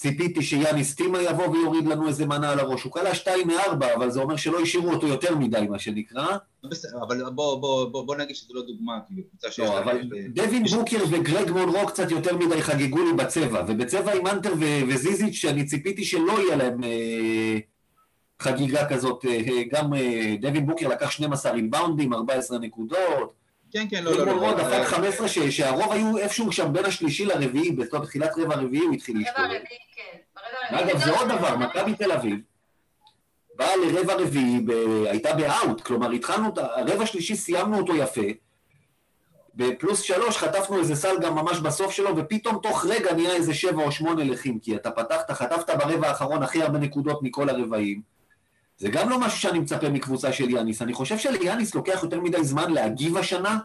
ציפיתי שיאניס טימה יבוא ויוריד לנו איזה מנה על הראש. הוא כלה שתיים מארבע, אבל זה אומר שלא השאירו אותו יותר מדי, מה שנקרא. בסדר, אבל בוא, בוא, בוא, בוא נגיד שזו לא דוגמה, כאילו, קבוצה שיש לא. אבל אה, דווין יש- בוקר וגרג מונרו קצת יותר מדי חגגו לי בצבע, ובצבע עם אנטר ו- וזיזיץ' שאני ציפיתי שלא יהיה להם אה, חגיגה כזאת, אה, גם אה, דווין בוקר לקח 12 ריבאונדים, 14 נקודות, כן, כן, לא, לא, לא. אה, דפק 15, ש- שהרוב היו איפשהו שם בין השלישי לרביעי, בתחילת רבע רביעי הוא התחיל ברבע להשתולל. הרביעי, כן. אגב, זה עוד דבר, מכבי תל אביב באה לרבע רביעי. הייתה באאוט, כלומר התחלנו, הרבע השלישי סיימנו אותו יפה, בפלוס שלוש חטפנו איזה סל גם ממש בסוף שלו, ופתאום תוך רגע נהיה איזה שבע או שמונה לחים, כי אתה פתחת, חטפת ברבע האחרון הכי הרבה נקודות מכל הרבעים. זה גם לא משהו שאני מצפה מקבוצה של יאניס. אני חושב שליאניס לוקח יותר מדי זמן להגיב השנה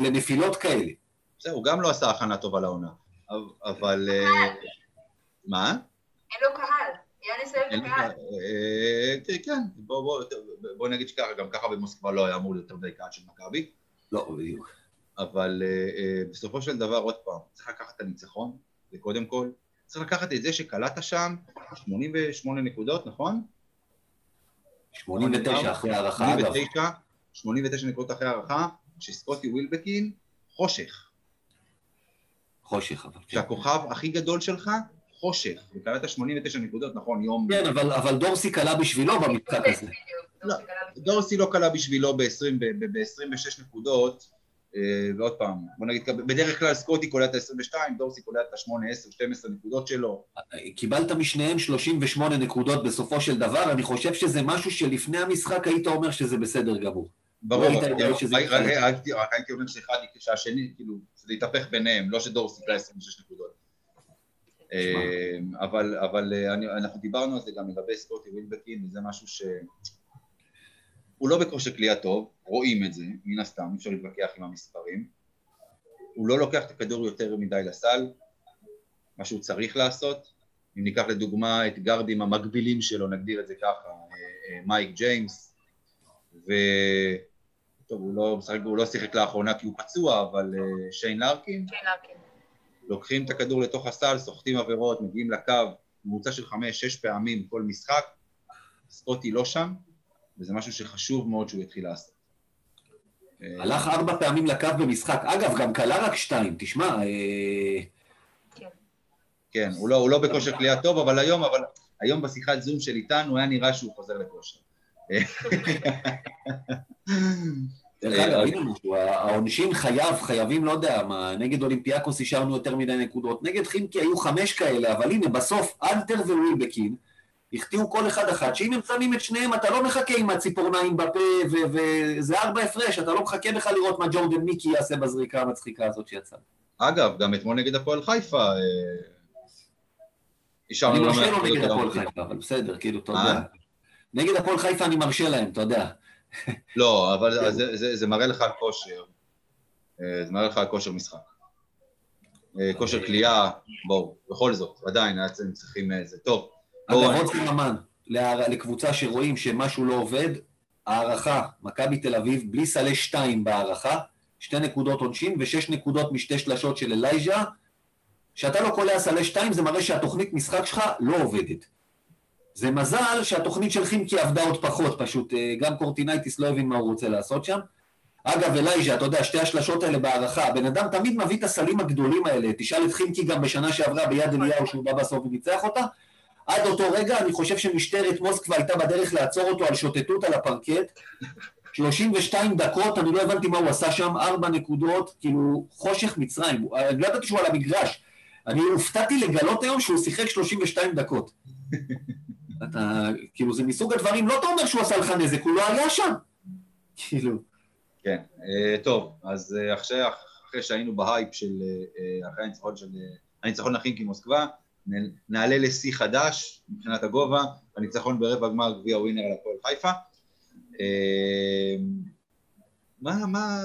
לנפילות כאלה. בסדר, הוא גם לא עשה הכנה טובה לעונה. אבל... אה, מה? אין לו קהל. יאניס אוהב קהל. אה, כן, בוא נגיד שככה, גם ככה במוסקבה לא היה אמור יותר מדי קהל של מכבי. לא, בדיוק. אבל אה, בסופו של דבר, עוד פעם, צריך לקחת את הניצחון, זה קודם כל. צריך לקחת את זה שקלעת שם 88 נקודות, נכון? 89 אחרי הערכה, אגב. 89 נקודות אחרי הערכה, שסקוטי ווילבקין, חושך. חושך, אבל. כן. שהכוכב הכי גדול שלך, חושך. וקלעת 89 נקודות, נכון, יום... כן, אבל, אבל דורסי קלה בשבילו במשחק הזה. לא, דורסי לא קלה בשבילו ב-26 נקודות, ועוד פעם, בוא נגיד, בדרך כלל סקוטי קולע את ה-22, דורסי קולע את ה-8, 10, 12 נקודות שלו. קיבלת משניהם 38 נקודות בסופו של דבר, אני חושב שזה משהו שלפני המשחק היית אומר שזה בסדר גמור. ברור, לא רק הייתי אומר שאחד שהשני, כאילו, זה יתהפך ביניהם, לא שדורסי קולע 26 נקודות. אה, אבל אה, אנחנו דיברנו על זה גם לגבי סקוטי ווילבקין, וזה משהו ש... הוא לא בכושר כליאה טוב, רואים את זה, מן הסתם, אי אפשר להתווכח עם המספרים. הוא לא לוקח את הכדור יותר מדי לסל, מה שהוא צריך לעשות. אם ניקח לדוגמה את גרדים המקבילים שלו, נגדיר את זה ככה, אה, אה, מייק ג'יימס, ו... טוב, הוא לא, משחק, הוא לא שיחק לאחרונה כי הוא פצוע, אבל אה, שיין לארקין. שיין לארקין. לוקחים את הכדור לתוך הסל, סוחטים עבירות, מגיעים לקו, ממוצע של חמש-שש פעמים כל משחק, סקוטי לא שם, וזה משהו שחשוב מאוד שהוא יתחיל לעשות. הלך ארבע פעמים לקו במשחק. אגב, גם כלה רק שתיים, תשמע... אה, כן, הוא לא, הוא לא בכושר כליאה טוב, אבל היום, אבל היום בשיחת זום של איתנו היה נראה שהוא חוזר לכושר. [LAUGHS] דרך אגב, אה, הנה משהו, העונשים חייב, חייבים, לא יודע מה, נגד אולימפיאקוס השארנו יותר מדי נקודות, נגד חימקי היו חמש כאלה, אבל הנה, בסוף, אלתר ווילבקין, החטיאו כל אחד אחת, שאם הם שמים את שניהם, אתה לא מחכה עם הציפורניים בפה, וזה ארבע הפרש, אתה לא מחכה בכלל לראות מה ג'ורדן מיקי יעשה בזריקה המצחיקה הזאת שיצאה. אגב, גם אתמול נגד הפועל חיפה, אה, אני מרשה לו נגד הפועל חיפה, אבל בסדר, כאילו, אתה יודע. אה? נגד הפועל חיפה אני מרשה להם, אתה יודע. [LAUGHS] לא, אבל זה מראה לך על כושר. אה, זה מראה לך על כושר משחק. כושר כליאה, בואו, בכל זאת, עדיין, הם צריכים איזה. טוב. עוד סממן לקבוצה שרואים שמשהו לא עובד, הערכה, מכבי תל אביב, בלי סלי שתיים בהערכה, שתי נקודות עונשין ושש נקודות משתי שלשות של אלייז'ה, כשאתה לא קולע סלי שתיים זה מראה שהתוכנית משחק שלך לא עובדת. זה מזל שהתוכנית של חימקי עבדה עוד פחות, פשוט אה, גם קורטינייטיס לא הבין מה הוא רוצה לעשות שם. אגב, אלייז'ה, אתה יודע, שתי השלשות האלה בהערכה, הבן אדם תמיד מביא את הסלים הגדולים האלה, תשאל את חימקי גם בשנה שעברה ביד אליהו שהוא בא בסוף וניצח אותה, עד אותו רגע אני חושב שמשטרת מוסקבה הייתה בדרך לעצור אותו על שוטטות על הפרקט. 32 דקות, אני לא הבנתי מה הוא עשה שם, ארבע נקודות, כאילו חושך מצרים. אני לא ידעתי שהוא על המגרש. אני הופתעתי לגלות היום שהוא שיחק 32 דקות. [LAUGHS] אתה, כאילו זה מסוג הדברים, לא אתה אומר שהוא עשה לך נזק, הוא לא היה שם. כאילו. כן, אה, טוב, אז אה, אחרי, אחרי שהיינו בהייפ של, אה, אחרי הניצחון של, הניצחון הכי כמוסקבה, נעלה לשיא חדש מבחינת הגובה, הניצחון ברבע גמר גביע ווינר על הפועל חיפה. אמ, מה, מה,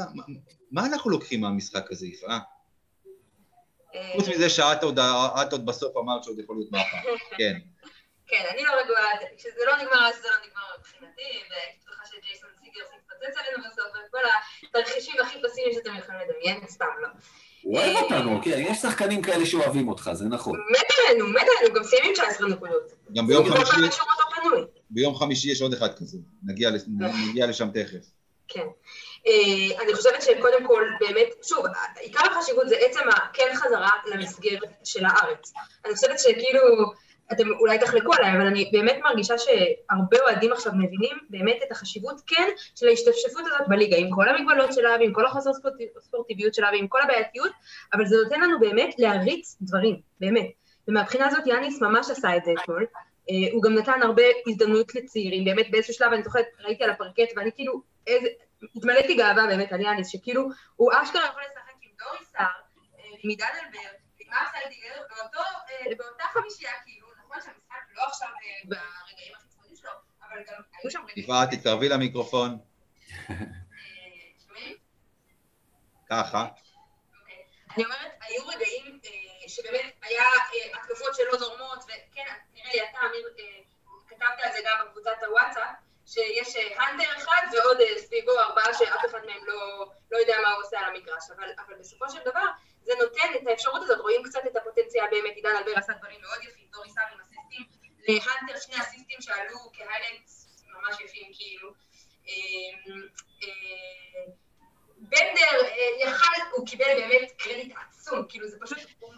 מה אנחנו לוקחים מהמשחק הזה, יפעה? חוץ מזה שאת עוד, עוד בסוף אמרת שעוד יכול להיות מהפעם, [LAUGHS] כן. כן, אני לא רגועה, כשזה לא נגמר אז זה לא נגמר מבחינתי, והייתי בטוחה שג'ייסון סיגר יתפוצץ עלינו בסוף, וכל התרחישים הכי פסימיים שאתם יכולים לדמיין, סתם לא. הוא אוהב אותנו, כן, יש שחקנים כאלה שאוהבים אותך, זה נכון. מת עלינו, מת עלינו, גם סיימים 19 נקודות. גם ביום חמישי... ביום חמישי יש עוד אחד כזה, נגיע לשם תכף. כן. אה, אני חושבת שקודם כל, באמת, שוב, עיקר החשיבות זה עצם הכן חזרה למסגרת של הארץ. אני חושבת שכאילו... אתם אולי תחלקו עליי, אבל אני באמת מרגישה שהרבה אוהדים עכשיו מבינים באמת את החשיבות, כן, של ההשתפשפות הזאת בליגה, עם כל המגבלות שלה ועם כל החוסר ספורטיביות שלה ועם כל הבעייתיות, אבל זה נותן לנו באמת להריץ דברים, באמת. ומהבחינה הזאת יאניס ממש עשה את זה אתמול. אה, הוא גם נתן הרבה הזדמנות לצעירים, באמת באיזשהו שלב אני זוכרת, ראיתי על הפרקט ואני כאילו, איזה, התמלאתי גאווה באמת על יאניס, שכאילו, הוא אשכרה יכול לשחק עם דורי סער, אה, עם עידן אלבר, עם אף סיידיגר, באותה חמישייה, כאילו, לא עכשיו ברגעים הכי צפופים שלו, אבל גם היו שם רגעים... יפעת, תתקרבי למיקרופון. שומעים? ככה. אוקיי. אני אומרת, היו רגעים שבאמת היה התקפות שלא זורמות, וכן, נראה לי אתה, אמיר, כתבת על זה גם בקבוצת הוואטסאפ, שיש הנטר אחד ועוד סביבו ארבעה שאף אחד מהם לא, לא יודע מה הוא עושה על המגרש, אבל, אבל בסופו של דבר זה נותן את האפשרות הזאת, רואים קצת את הפוטנציאל באמת, עידן אלבר עשה דברים מאוד יפים, דורי סאר עם אסיסטים, להנטר שני אסיסטים שעלו כהיילנדס ממש יפים כאילו. בנדר יכל, הוא קיבל באמת קרדיט עצום, כאילו זה פשוט, הוא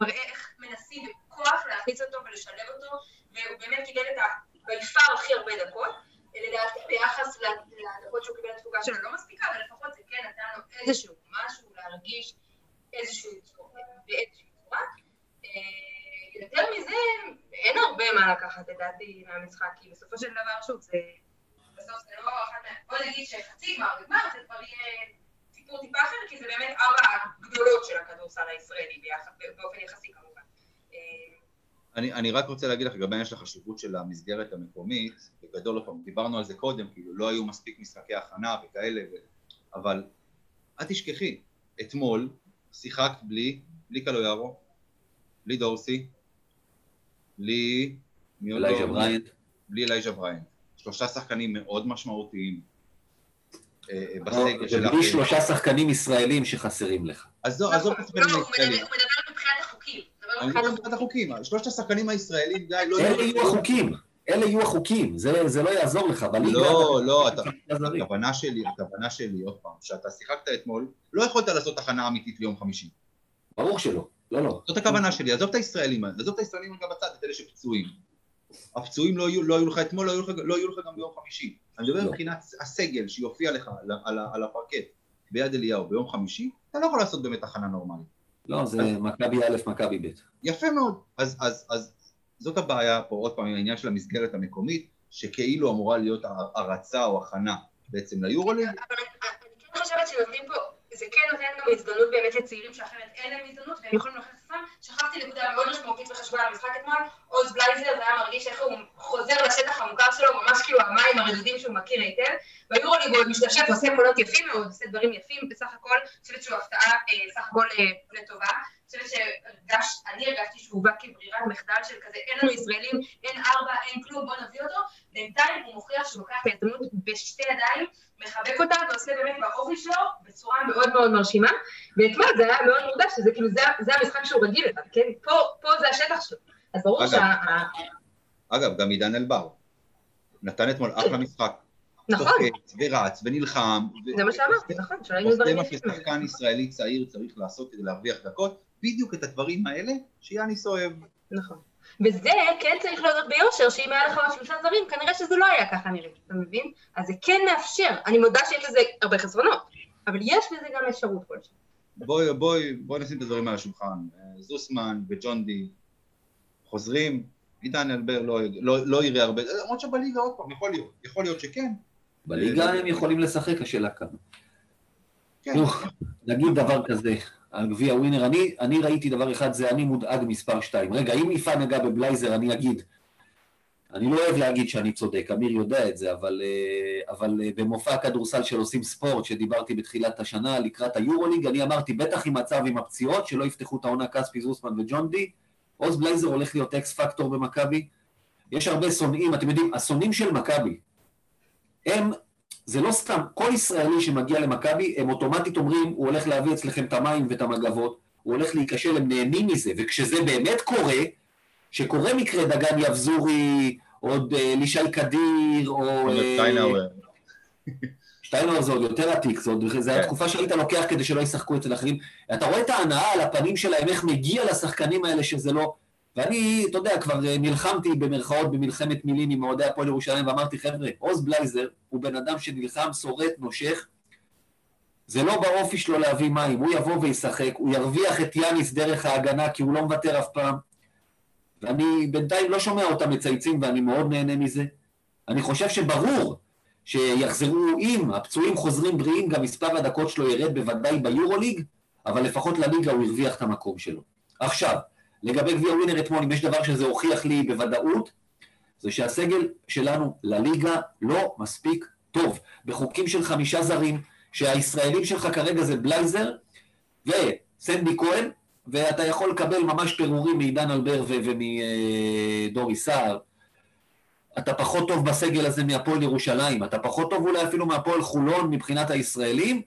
מראה איך מנסים בכוח להכניס אותו ולשלב אותו, והוא באמת קיבל את ה... הכי הרבה דקות. לדעתי ביחס לדקות שהוא קיבל התפוגה שלו לא מספיקה, אבל לפחות זה כן נתן לו איזשהו משהו להרגיש איזשהו באיזושהי צורה. יותר מזה, אין הרבה מה לקחת לדעתי מהמשחק, כי בסופו של דבר, שוב, זה... בסוף זה לא. בוא נגיד שחצי גמר וגמר זה כבר יהיה סיפור טיפה אחר, כי זה באמת ארבע גדולות של הכדורסל הישראלי, באופן יחסי כמובן. אה, אני, אני רק רוצה להגיד לך לגבי העניין של החשיבות של המסגרת המקומית, בגדול, עוד פעם, דיברנו על זה קודם, כאילו לא היו מספיק משחקי הכנה וכאלה, ו... אבל אל תשכחי, אתמול שיחקת בלי, בלי קלויארו, בלי דורסי, בלי... אלייג'ה בריינט. בלי אלייג'ה בריינט. שלושה שחקנים מאוד משמעותיים אה, אה, בסגל של... ובלי שלושה שחקנים ישראלים שחסרים לך. עזוב, עזוב את השחקנים הישראלים. הוא מדבר מבחינת החוקים. אני מדבר מבחינת החוקים. שלושת השחקנים הישראלים, גיא, לא... אלה יהיו החוקים. אלה יהיו החוקים, זה, זה לא יעזור לך. לא, לא, אתה, הכוונה שלי, הכוונה שלי, עוד פעם, שאתה שיחקת אתמול, לא יכולת לעשות הכנה אמיתית ליום חמישי. ברור שלא, לא, לא. זאת הכוונה שלי, עזוב את הישראלים, עזוב את הישראלים רגע בצד, את אלה שפצועים. הפצועים לא יהיו, לא יהיו לך אתמול, לא יהיו לך, לא יהיו לך גם ביום חמישי. אני מדבר לא. מבחינת הסגל שיופיע לך על, על, על הפרקט ביד אליהו ביום חמישי, אתה לא יכול לעשות באמת הכנה נורמלית. לא, זה מכבי א', מכבי ב'. יפה מאוד. אז, אז, אז זאת הבעיה פה, עוד פעם, העניין של המסגרת המקומית, שכאילו אמורה להיות הרצה או הכנה בעצם ליורוליג. אבל אני חושבת שנותנים פה, זה כן נותן גם הזדמנות באמת לצעירים שאחרת אין להם הזדמנות והם יכולים להוכיח את עצמם. שכחתי נקודה מאוד משמעותית וחשובה על המשחק אתמול, עוז בלייזר, זה היה מרגיש איך הוא חוזר לשטח המוכר שלו, ממש כאילו המים הרדודים שהוא מכיר היטב. ביורוליג הוא עוד משתשף, עושה קולות יפים מאוד, עושה דברים יפים בסך הכל, אני חושבת שהוא הפתעה אה, סך הכל אה, לטובה. חושבת שאני הרגשתי שהוא בא כברירת מחדל של כזה, אין לנו ישראלים, אין ארבע, אין כלום, בוא נביא אותו. בינתיים הוא מוכיח שהוא לוקח את ההזדמנות בשתי ידיים, מחבק אותה ועושה באמת באופי שלו בצורה מאוד מאוד מרשימה. ואתמול זה היה מאוד מודע שזה כאילו, זה, זה המשחק שהוא רגיל אליו, כן? פה, פה זה השטח שלו. אז ברור שה... אגב, גם עידן אלבר. נתן אתמול אחלה משחק. נכון. תוקף ורץ ונלחם. זה מה שאמרתי, נכון, שראינו דברים יפים. עושה מה ששחקן ישראלי צעיר צריך לעשות כדי להרוויח דקות, בדיוק את הדברים האלה שיאניס אוהב. נכון. וזה כן צריך להודות ביושר, שאם היה לך עוד שלושה זרים, כנראה שזה לא היה ככה נראה, אתה מבין? אז זה כן מאפשר. אני מודה שיש לזה הרבה חסרונות, אבל יש לזה גם אפשרות כלשהי. בואי, בואי, בואי נשים את הדברים על השולחן. זוסמן וג'ון די חוזרים, עידן אלבר לא, לא, לא יראה הרבה, למרות שבליגה עוד פעם, יכול להיות, יכול להיות שכן. בליגה הם יכולים לשחק, השאלה כמה. כן. נגיד דבר כזה, על גביע ווינר, אני, אני ראיתי דבר אחד, זה אני מודאג מספר שתיים. רגע, אם יפעה נגע בבלייזר, אני אגיד, אני לא אוהב להגיד שאני צודק, אמיר יודע את זה, אבל, אה, אבל אה, במופע הכדורסל של עושים ספורט, שדיברתי בתחילת השנה לקראת היורוליג, אני אמרתי, בטח עם מצב עם הפציעות, שלא יפתחו את העונה כספי זוסמן וג'ון די, עוז בלייזר הולך להיות אקס פקטור במכבי. יש הרבה שונאים, אתם יודעים, השונאים של מכבי, הם זה לא סתם, כל ישראלי שמגיע למכבי, הם אוטומטית אומרים, הוא הולך להביא אצלכם את המים ואת המגבות, הוא הולך להיכשל, הם נהנים מזה, וכשזה באמת קורה, שקורה מקרה דגן יבזורי, עוד אה, לישי קדיר, או... שטיינאוור. שטיינאוור זה עוד יותר עתיק, זה, עוד, זה כן. התקופה שהיית לוקח כדי שלא ישחקו אצל אחרים. אתה רואה את ההנאה על הפנים שלהם, איך מגיע לשחקנים האלה שזה לא... ואני, אתה יודע, כבר אה, נלחמתי במרכאות במלחמת מילים עם אוהדי הפועל ירושלים, ואמרתי, חבר'ה, עוז בלייזר הוא בן אדם שנלחם, שורט, נושך, זה לא באופי שלו להביא מים, הוא יבוא וישחק, הוא ירוויח את יאניס דרך ההגנה, כי הוא לא מוותר אף פעם. ואני בינתיים לא שומע אותם מצייצים, ואני מאוד נהנה מזה. אני חושב שברור שיחזרו, אם הפצועים חוזרים בריאים, גם מספר הדקות שלו ירד בוודאי ביורוליג, אבל לפחות לליגה הוא הרוויח את המקום שלו. עכשיו, לגבי גביע ווינר אתמול, אם יש דבר שזה הוכיח לי בוודאות, זה שהסגל שלנו לליגה לא מספיק טוב. בחוקים של חמישה זרים, שהישראלים שלך כרגע זה בלייזר וסנדי כהן, ואתה יכול לקבל ממש פירורים מעידן אלבר ומדורי סער. אתה פחות טוב בסגל הזה מהפועל ירושלים, אתה פחות טוב אולי אפילו מהפועל חולון מבחינת הישראלים,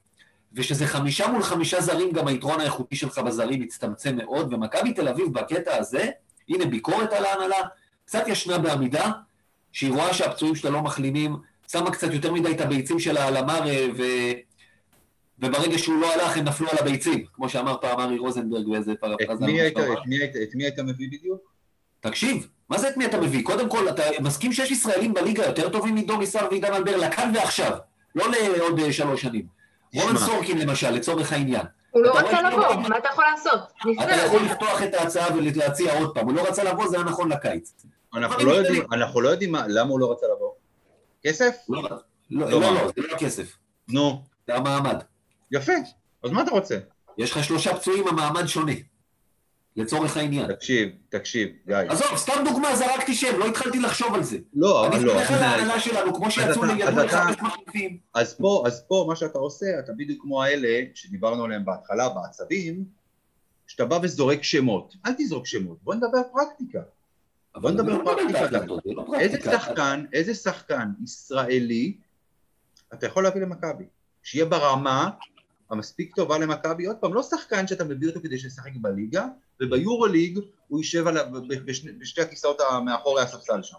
ושזה חמישה מול חמישה זרים, גם היתרון האיכותי שלך בזרים מצטמצם מאוד, ומכבי תל אביב בקטע הזה, הנה ביקורת על ההנהלה, קצת ישנה בעמידה, שהיא רואה שהפצועים שלה לא מחלימים, שמה קצת יותר מדי את הביצים שלה על המר, ו... וברגע שהוא לא הלך, הם נפלו על הביצים, כמו שאמר פעם ארי רוזנברג באיזה פרפרזה. את מי היית מביא בדיוק? תקשיב, מה זה את מי אתה מביא? קודם כל, אתה מסכים שיש ישראלים בליגה יותר טובים מדורי סער ועידן אלבר לכאן ועכשיו, לא לעוד אה, שלוש שנים. רונן סורקין למשל, לצורך העניין. הוא לא רצה לבוא, מה אתה יכול לעשות? אתה יכול לפתוח את ההצעה ולהציע עוד פעם, הוא לא רצה לבוא, זה היה נכון לקיץ. אנחנו לא יודעים למה הוא לא רצה לבוא. כסף? לא, לא, לא, לא, זה לא כסף. נו. זה המעמד. יפה, אז מה אתה רוצה? יש לך שלושה פצועים, המעמד שונה. לצורך העניין. תקשיב, תקשיב, גיא. עזוב, סתם דוגמה, זרקתי שם, לא התחלתי לחשוב על זה. לא, אבל לא. אני סומך על ההנהלה שלנו, כמו שיצאו לידו לחמש מחליפים. אז פה, אז פה, מה שאתה עושה, אתה בדיוק כמו האלה שדיברנו עליהם בהתחלה, בעצבים, שאתה בא וזורק שמות. אל תזרוק שמות, בוא נדבר פרקטיקה. בוא נדבר פרקטיקה. לא איזה שחקן, איזה שחקן ישראלי אתה יכול להביא למכבי? שיהיה ברמה המספיק טובה למכבי, עוד פעם, לא שחקן שאתה מביא אותו כדי שישחק בליגה, וביורוליג הוא יישב על, בשני, בשתי הכיסאות מאחורי הספסל שם.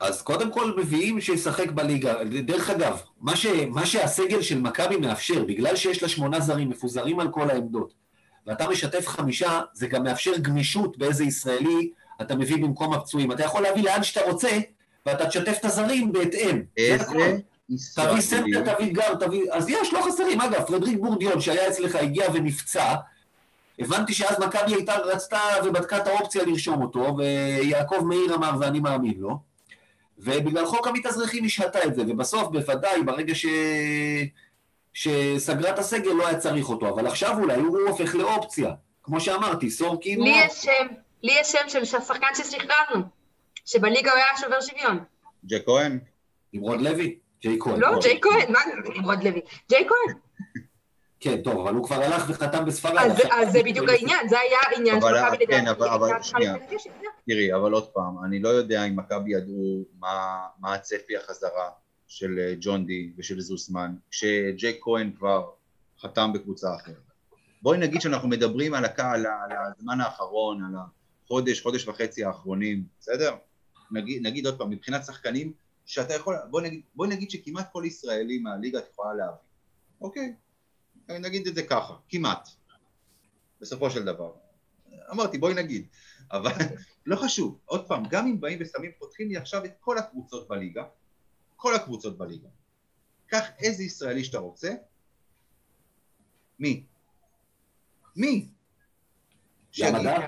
אז קודם כל מביאים שישחק בליגה. דרך אגב, מה, ש, מה שהסגל של מכבי מאפשר, בגלל שיש לה שמונה זרים מפוזרים על כל העמדות, ואתה משתף חמישה, זה גם מאפשר גמישות באיזה ישראלי אתה מביא במקום הפצועים. אתה יכול להביא לאן שאתה רוצה, ואתה תשתף את הזרים בהתאם. איזה תביא סנטר, תביא גארד, תביא... אז יש, לא חסרים. אגב, פרדריק בורדיון, שהיה אצלך, הגיע ונפצע, הבנתי שאז מכבי הייתה, רצתה ובדקה את האופציה לרשום אותו, ויעקב מאיר אמר, ואני מאמין לו, ובגלל חוק המתאזרחים השהתה את זה, ובסוף, בוודאי, ברגע ש... שסגרה את הסגל לא היה צריך אותו, אבל עכשיו אולי הוא הופך לאופציה. כמו שאמרתי, סורקין... לי יש שם, לי יש שם של שחקן ששחררנו, שבליגה הוא היה שובר שוויון. ג'ק כהן? נמרוד לוי? ג'יי כהן. לא, ג'יי כהן, מה זה נמרוד לוי? ג'יי כהן. כן, טוב, אבל הוא כבר הלך וחתם בספרד. אז זה בדיוק העניין, זה היה העניין של מכבי לדעתי. כן, אבל שנייה, תראי, אבל עוד פעם, אני לא יודע אם מכבי ידעו מה הצפי החזרה של אה, ג'ון די ושל זוסמן, כשג'ק כהן כבר חתם בקבוצה אחרת. בואי נגיד שאנחנו מדברים על, הקהל, על הזמן האחרון, על החודש, חודש וחצי האחרונים, בסדר? נגיד, נגיד עוד פעם, מבחינת שחקנים, שאתה יכול, בוא נגיד, בוא נגיד שכמעט כל ישראלי מהליגה את יכולה להביא, אוקיי? נגיד את זה ככה, כמעט, בסופו של דבר. אמרתי, בואי נגיד, אבל [LAUGHS] לא חשוב, עוד פעם, גם אם באים ושמים, פותחים לי עכשיו את כל הקבוצות בליגה, כל הקבוצות בליגה. קח איזה ישראלי שאתה רוצה, מי? מי? ים הדר?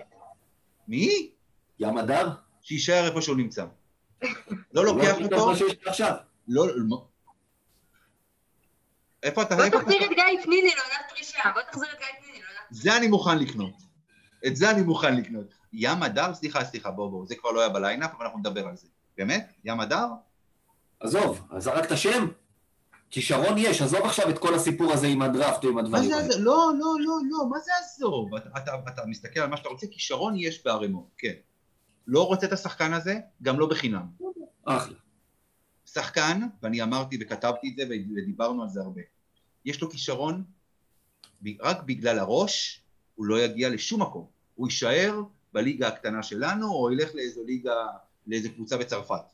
מי? ים הדר? שיישאר איפה שהוא נמצא. לא לוקח אותו. לא, לא, איפה אתה? בוא תחזיר את גיא פניני לעונת פרישה, בוא תחזיר את גיא פניני לעונת פרישה. זה אני מוכן לקנות. את זה אני מוכן לקנות. ים הדר? סליחה, סליחה, בוא בוא, זה כבר לא היה בליינאפ, אבל אנחנו נדבר על זה. באמת? ים הדר? עזוב, אז זרקת שם? כישרון יש, עזוב עכשיו את כל הסיפור הזה עם הדראפט או עם הדברים האלה. לא, לא, לא, לא, מה זה עזוב? אתה, אתה, אתה מסתכל על מה שאתה רוצה, כישרון יש בערימות, כן. לא רוצה את השחקן הזה, גם לא בחינם. אחלה. שחקן, ואני אמרתי וכתבתי את זה ודיברנו על זה הרבה, יש לו כישרון, רק בגלל הראש הוא לא יגיע לשום מקום. הוא יישאר בליגה הקטנה שלנו, או ילך לאיזו ליגה, לאיזו קבוצה בצרפת.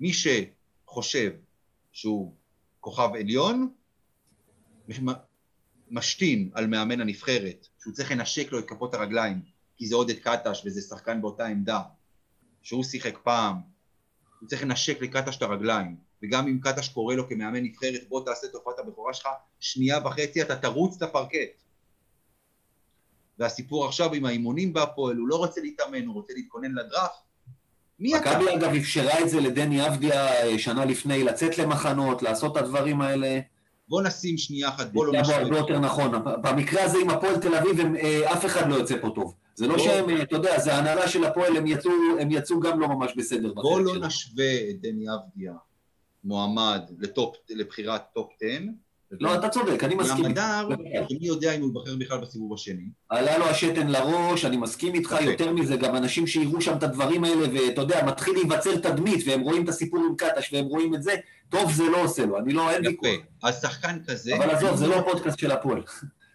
מי שחושב שהוא כוכב עליון, משתין על מאמן הנבחרת, שהוא צריך לנשק לו את כפות הרגליים, כי זה עודד קטש וזה שחקן באותה עמדה, שהוא שיחק פעם, הוא צריך לנשק לקטש את הרגליים, וגם אם קטש קורא לו כמאמן נבחרת, בוא תעשה תופעת הבכורה שלך, שנייה וחצי אתה תרוץ את הפרקט. והסיפור עכשיו עם האימונים בהפועל, הוא לא רוצה להתאמן, הוא רוצה להתכונן לדראפט, מי אתה? מכבי אגב אפשרה את זה לדני אבדיה אה, שנה לפני, לצאת למחנות, לעשות את הדברים האלה. בוא נשים שנייה אחת, בוא לא זה היה הרבה נשווה. יותר נכון. במקרה הזה עם הפועל תל אביב, אה, אף אחד לא יוצא פה טוב. זה לא. שהם, אתה יודע, זה ההנהלה של הפועל, הם יצאו, הם יצאו גם לא ממש בסדר. בוא לא. נשווה את דני אבדיה מועמד ל top, לבחירת top 10. לא, אתה צודק, אני מסכים. בוודאי. שמי יודע אם הוא ייבחר בכלל בסיבוב השני. עלה לו השתן לראש, אני מסכים איתך, יפה. יותר מזה, גם אנשים שיראו שם את הדברים האלה, ואתה יודע, מתחיל להיווצר תדמית, והם רואים את הסיפור עם קטש, והם רואים את זה, טוב זה לא עושה לו, אני לא, אין ויכוח. יפה. אז שחקן כזה... אבל עזוב, זה לא פודקאסט של הפועל.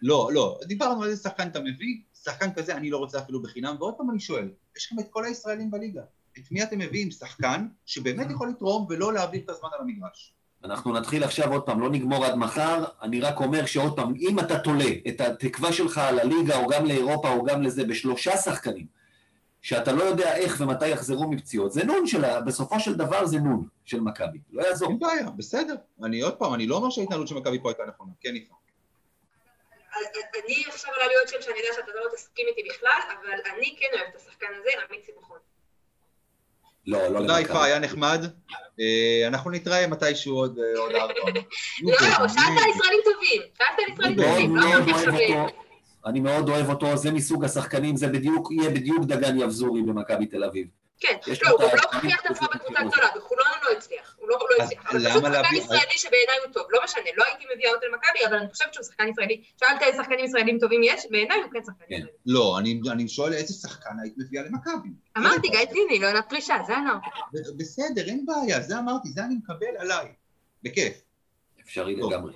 לא, לא. דיברנו על איזה שחקן אתה מביא, שחקן כזה אני לא רוצה אפילו בחינם, ועוד פעם אני שואל, יש לכם את כל הישראלים בליגה. את מי אתם מביאים? שחקן שבאמת יכול לתרום ולא להעביר את הזמן על המגרש. אנחנו נתחיל עכשיו עוד פעם, לא נגמור עד מחר, אני רק אומר שעוד פעם, אם אתה תולה את התקווה שלך על הליגה, או גם לאירופה, או גם לזה, בשלושה שחקנים, שאתה לא יודע איך ומתי יחזרו מפציעות, זה נון שלה, בסופו של דבר זה נון של מכבי, לא יעזור. אין בעיה, בסדר. אני עוד פעם, אני לא אומר שההתנהלות של מכבי פה הייתה נכונה, כן יפה. אני עכשיו עלה לי עוד שם שאני יודעת שאתה לא תסכים איתי בכלל, אבל אני כן אוהבת את השחקן הזה, עמית סיבוכון. לא, לא תודה. יפה, היה נחמד. אה, אנחנו נתראה מתישהו עוד אה, עוד ארבע. לא, שאלת על ישראלים טובים, שאלת על ישראלים טובים, לא אוהב עכשיו... אני מאוד אוהב אותו, זה מסוג השחקנים, זה בדיוק, יהיה בדיוק דגן יבזורי במכבי תל אביב. כן, יש לא, לו הוא גם לא הוכיח את עצמו בקבוצה גדולה, בחולון הוא לא הצליח, הוא לא לא הצליח, אבל פשוט שחקן ישראלי שבעיניי הוא טוב, לא משנה, לא הייתי מביאה אותו למכבי, אבל אני חושבת שהוא שחקן ישראלי. שאלת איזה שחקנים ישראלים טובים יש, בעיניי הוא כן שחקן כן. ישראלי. לא, אני אני שואל איזה שחקן היית מביאה למכבי. אמרתי, גיא דיני, לא עונת פרישה, זה הנוער. ב- בסדר, אין בעיה, זה אמרתי, זה אני מקבל עליי. בכיף. אפשרי. לגמרי.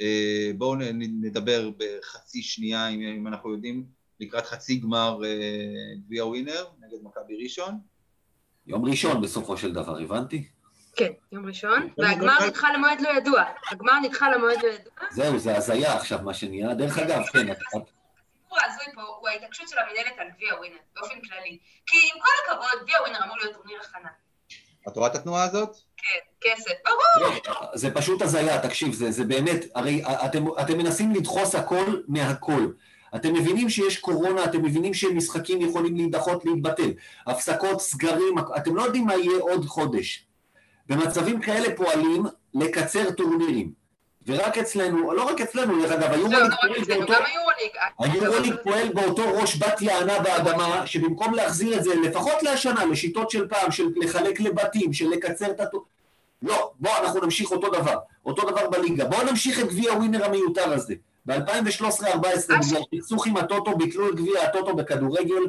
אה, בואו נדבר בחצי שנייה, אם אנחנו יודעים, לקראת חצי גמר אה, גביע ווינר נגד מכבי ראשון. יום ראשון בסופו של דבר, הבנתי? כן, יום ראשון, לא, והגמר לא, נדחה למועד לא ידוע. הגמר נדחה למועד לא ידוע. זהו, זה הזיה עכשיו מה שנהיה. דרך אגב, כן, הסיפור ההזוי פה הוא ההתעקשות של המנהלת על גביע ווינר, באופן כללי. כי עם כל הכבוד, גביע ווינר אמור להיות טורניר הכנה. את רואה את התנועה הזאת? כן, כסף, ברור. זה פשוט הזיה, תקשיב, זה, זה באמת, הרי אתם מנסים לדחוס הכל מהכל. אתם מבינים שיש קורונה, אתם מבינים שמשחקים יכולים להידחות, להתבטל. הפסקות, סגרים, אתם לא יודעים מה יהיה עוד חודש. במצבים כאלה פועלים לקצר טורנירים. ורק אצלנו, לא רק אצלנו, דרך אגב, לא, היורוליג לא פועל באותו... היורוליג. פועל באותו ראש בת יענה באדמה, שבמקום להחזיר את זה לפחות להשנה, לשיטות של פעם, של לחלק לבתים, של לקצר את הטור... לא, בוא, אנחנו נמשיך אותו דבר. אותו דבר בליגה. בואו נמשיך את גביע ווינר המיותר הזה. ב-2013-2014, בגלל סכסוך עם הטוטו, ביטלו את גביע הטוטו בכדורגל.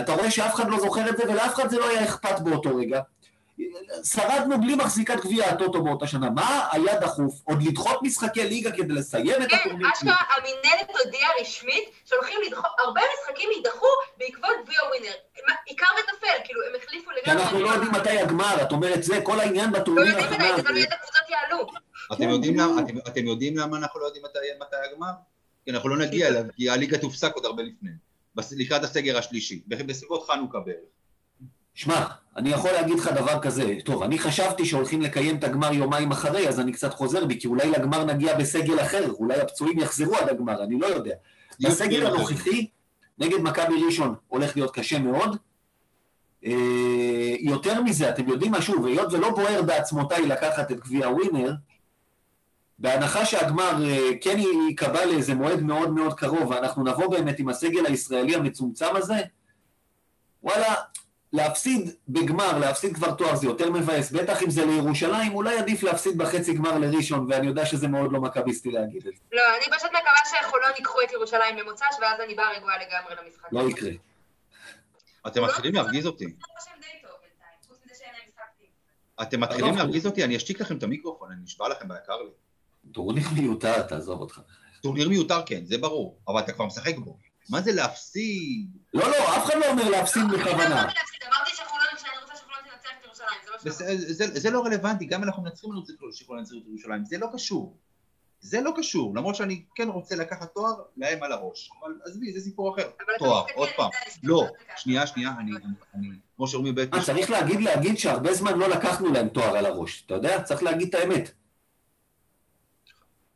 אתה רואה שאף אחד לא זוכר את זה, ולאף אחד זה לא היה אכפת באותו רגע. שרדנו בלי מחזיקת גביע הטוטו באותה שנה. מה היה דחוף? עוד לדחות משחקי ליגה כדי לסיים את כן, הטורניר? אשכרה המינהלת הודיעה רשמית שהולכים לדחות, הרבה משחקים יידחו בעקבות גביע ווינר. עיקר וטפל, כאילו, הם החליפו כי לגמרי. אנחנו לא יודעים מתי הגמר, את אומרת, זה כל העניין לא בטורניר יודעים מתי, זה תלוי הזה. איזה קבוצות יעלו. אתם כן, יודעים. למה- אנחנו לא יודעים מתי הגמר? כי אנחנו לא נגיע אליו, כי הליגה תופסק עוד הרבה לפני. לקראת הסגר השלישי, בסביבות חנוכה בערך. שמע, אני יכול להגיד לך דבר כזה, טוב, אני חשבתי שהולכים לקיים את הגמר יומיים אחרי, אז אני קצת חוזר בי, כי אולי לגמר נגיע בסגל אחר, אולי הפצועים יחזרו עד הגמר, אני לא יודע. בסגל. הנוכחי, נגד מכבי ראשון הולך להיות קשה מאוד. אה, יותר מזה, אתם יודעים מה, שוב, היות ולא בוער בעצמותיי לקחת את גביע ווינר, בהנחה שהגמר אה, כן ייקבע לאיזה מועד מאוד מאוד קרוב, ואנחנו נבוא באמת עם הסגל הישראלי המצומצם הזה, וואלה, להפסיד בגמר, להפסיד כבר תואר זה יותר מבאס, בטח אם זה לירושלים, אולי עדיף להפסיד בחצי גמר לראשון, ואני יודע שזה מאוד לא מכביסטי להגיד את זה. לא, אני פשוט מקווה שחולון ייקחו את ירושלים במוצ"ש, ואז אני באה רגועה לגמרי למשחק. לא יקרה. אתם מתחילים להרגיז אותי. טים. אתם מתחילים להרגיז אותי, אני אשתיק לכם את המיקרופון, אני נשבע לכם ביקר לי. טורניר מיותר, תעזוב אותך. טורניר מיותר כן, זה ברור, אבל אתה כבר משחק בו. מה זה להפסיד? לא, לא, אף אחד לא אומר להפסיד אני לא בכוונה. אמרתי להפסיד, אמרתי שחולון, שאני רוצה שחולון תנצח את ירושלים, זה זה, זה לא רלוונטי, גם אם אנחנו מנצחים לנו צריך שיכול לנצח את ירושלים, זה לא קשור. זה לא קשור, למרות שאני כן רוצה לקחת תואר להם על הראש. אבל עזבי, זה סיפור אחר. תואר, עוד פעם. לא. שנייה, שנייה, אני, אני, אני כמו שאומרים בבית אה, צריך להגיד, להגיד שהרבה זמן לא לקחנו להם תואר על הראש. אתה יודע? צריך להגיד את האמת.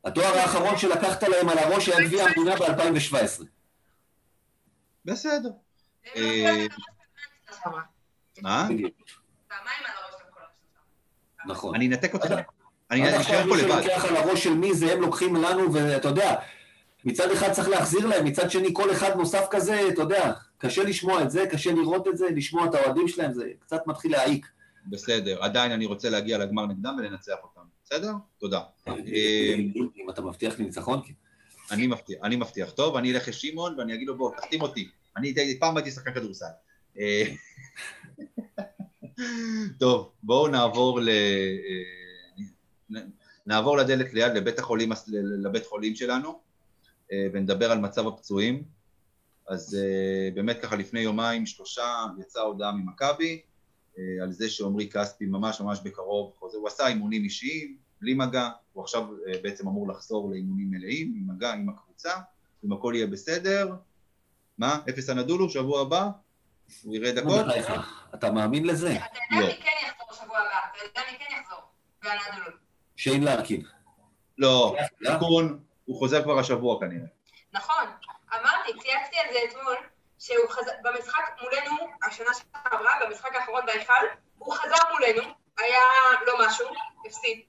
התואר האחרון שלקחת להם על הראש היה גביע המדינה ב-2017. בסדר. לא- לא- מה? נכון. אני אנתק אותך. אני עכשיו אשאר פה מי לבד. שלוקח על הראש של מי זה הם לוקחים לנו, ואתה יודע, מצד אחד צריך להחזיר להם, מצד שני כל אחד נוסף כזה, אתה יודע, קשה לשמוע את זה, קשה לראות את זה, לשמוע את האוהדים שלהם, זה קצת מתחיל להעיק. בסדר. עדיין אני רוצה להגיע לגמר נגדם ולנצח אותם. בסדר? תודה. אה, אם אם אתה מבטיח לי ניצחון, כן. אני מבטיח, אני מבטיח. טוב, אני אלך לשמעון ואני אגיד לו, בוא, תחתים אותי. אני פעם הייתי שחקן כדורסל. אה, [LAUGHS] טוב, בואו נעבור ל... אה, נעבור לדלת ליד, לבית החולים, לבית חולים שלנו, אה, ונדבר על מצב הפצועים. אז באמת ככה לפני יומיים, שלושה, יצאה הודעה ממכבי, על זה שעמרי כספי ממש ממש בקרוב חוזר, הוא עשה אימונים אישיים, בלי מגע, הוא עכשיו אה, בעצם אמור לחזור לאימונים מלאים, עם מגע, עם הקבוצה, אם הכל יהיה בסדר. מה? אפס הנדולו, שבוע הבא? הוא יראה דקות? אתה מאמין לזה? אתה יודע לא. מי כן יחזור שבוע הבא, אתה יודע מי כן יחזור. והנדולו. שיין לארקין. לא, לא? תיקון, הוא חוזר כבר השבוע כנראה. נכון, אמרתי, צייצתי על זה אתמול, שהוא חזר, במשחק מולנו, השנה שעברה, במשחק האחרון בהיכל, הוא חזר מולנו, היה לא משהו, הפסיד.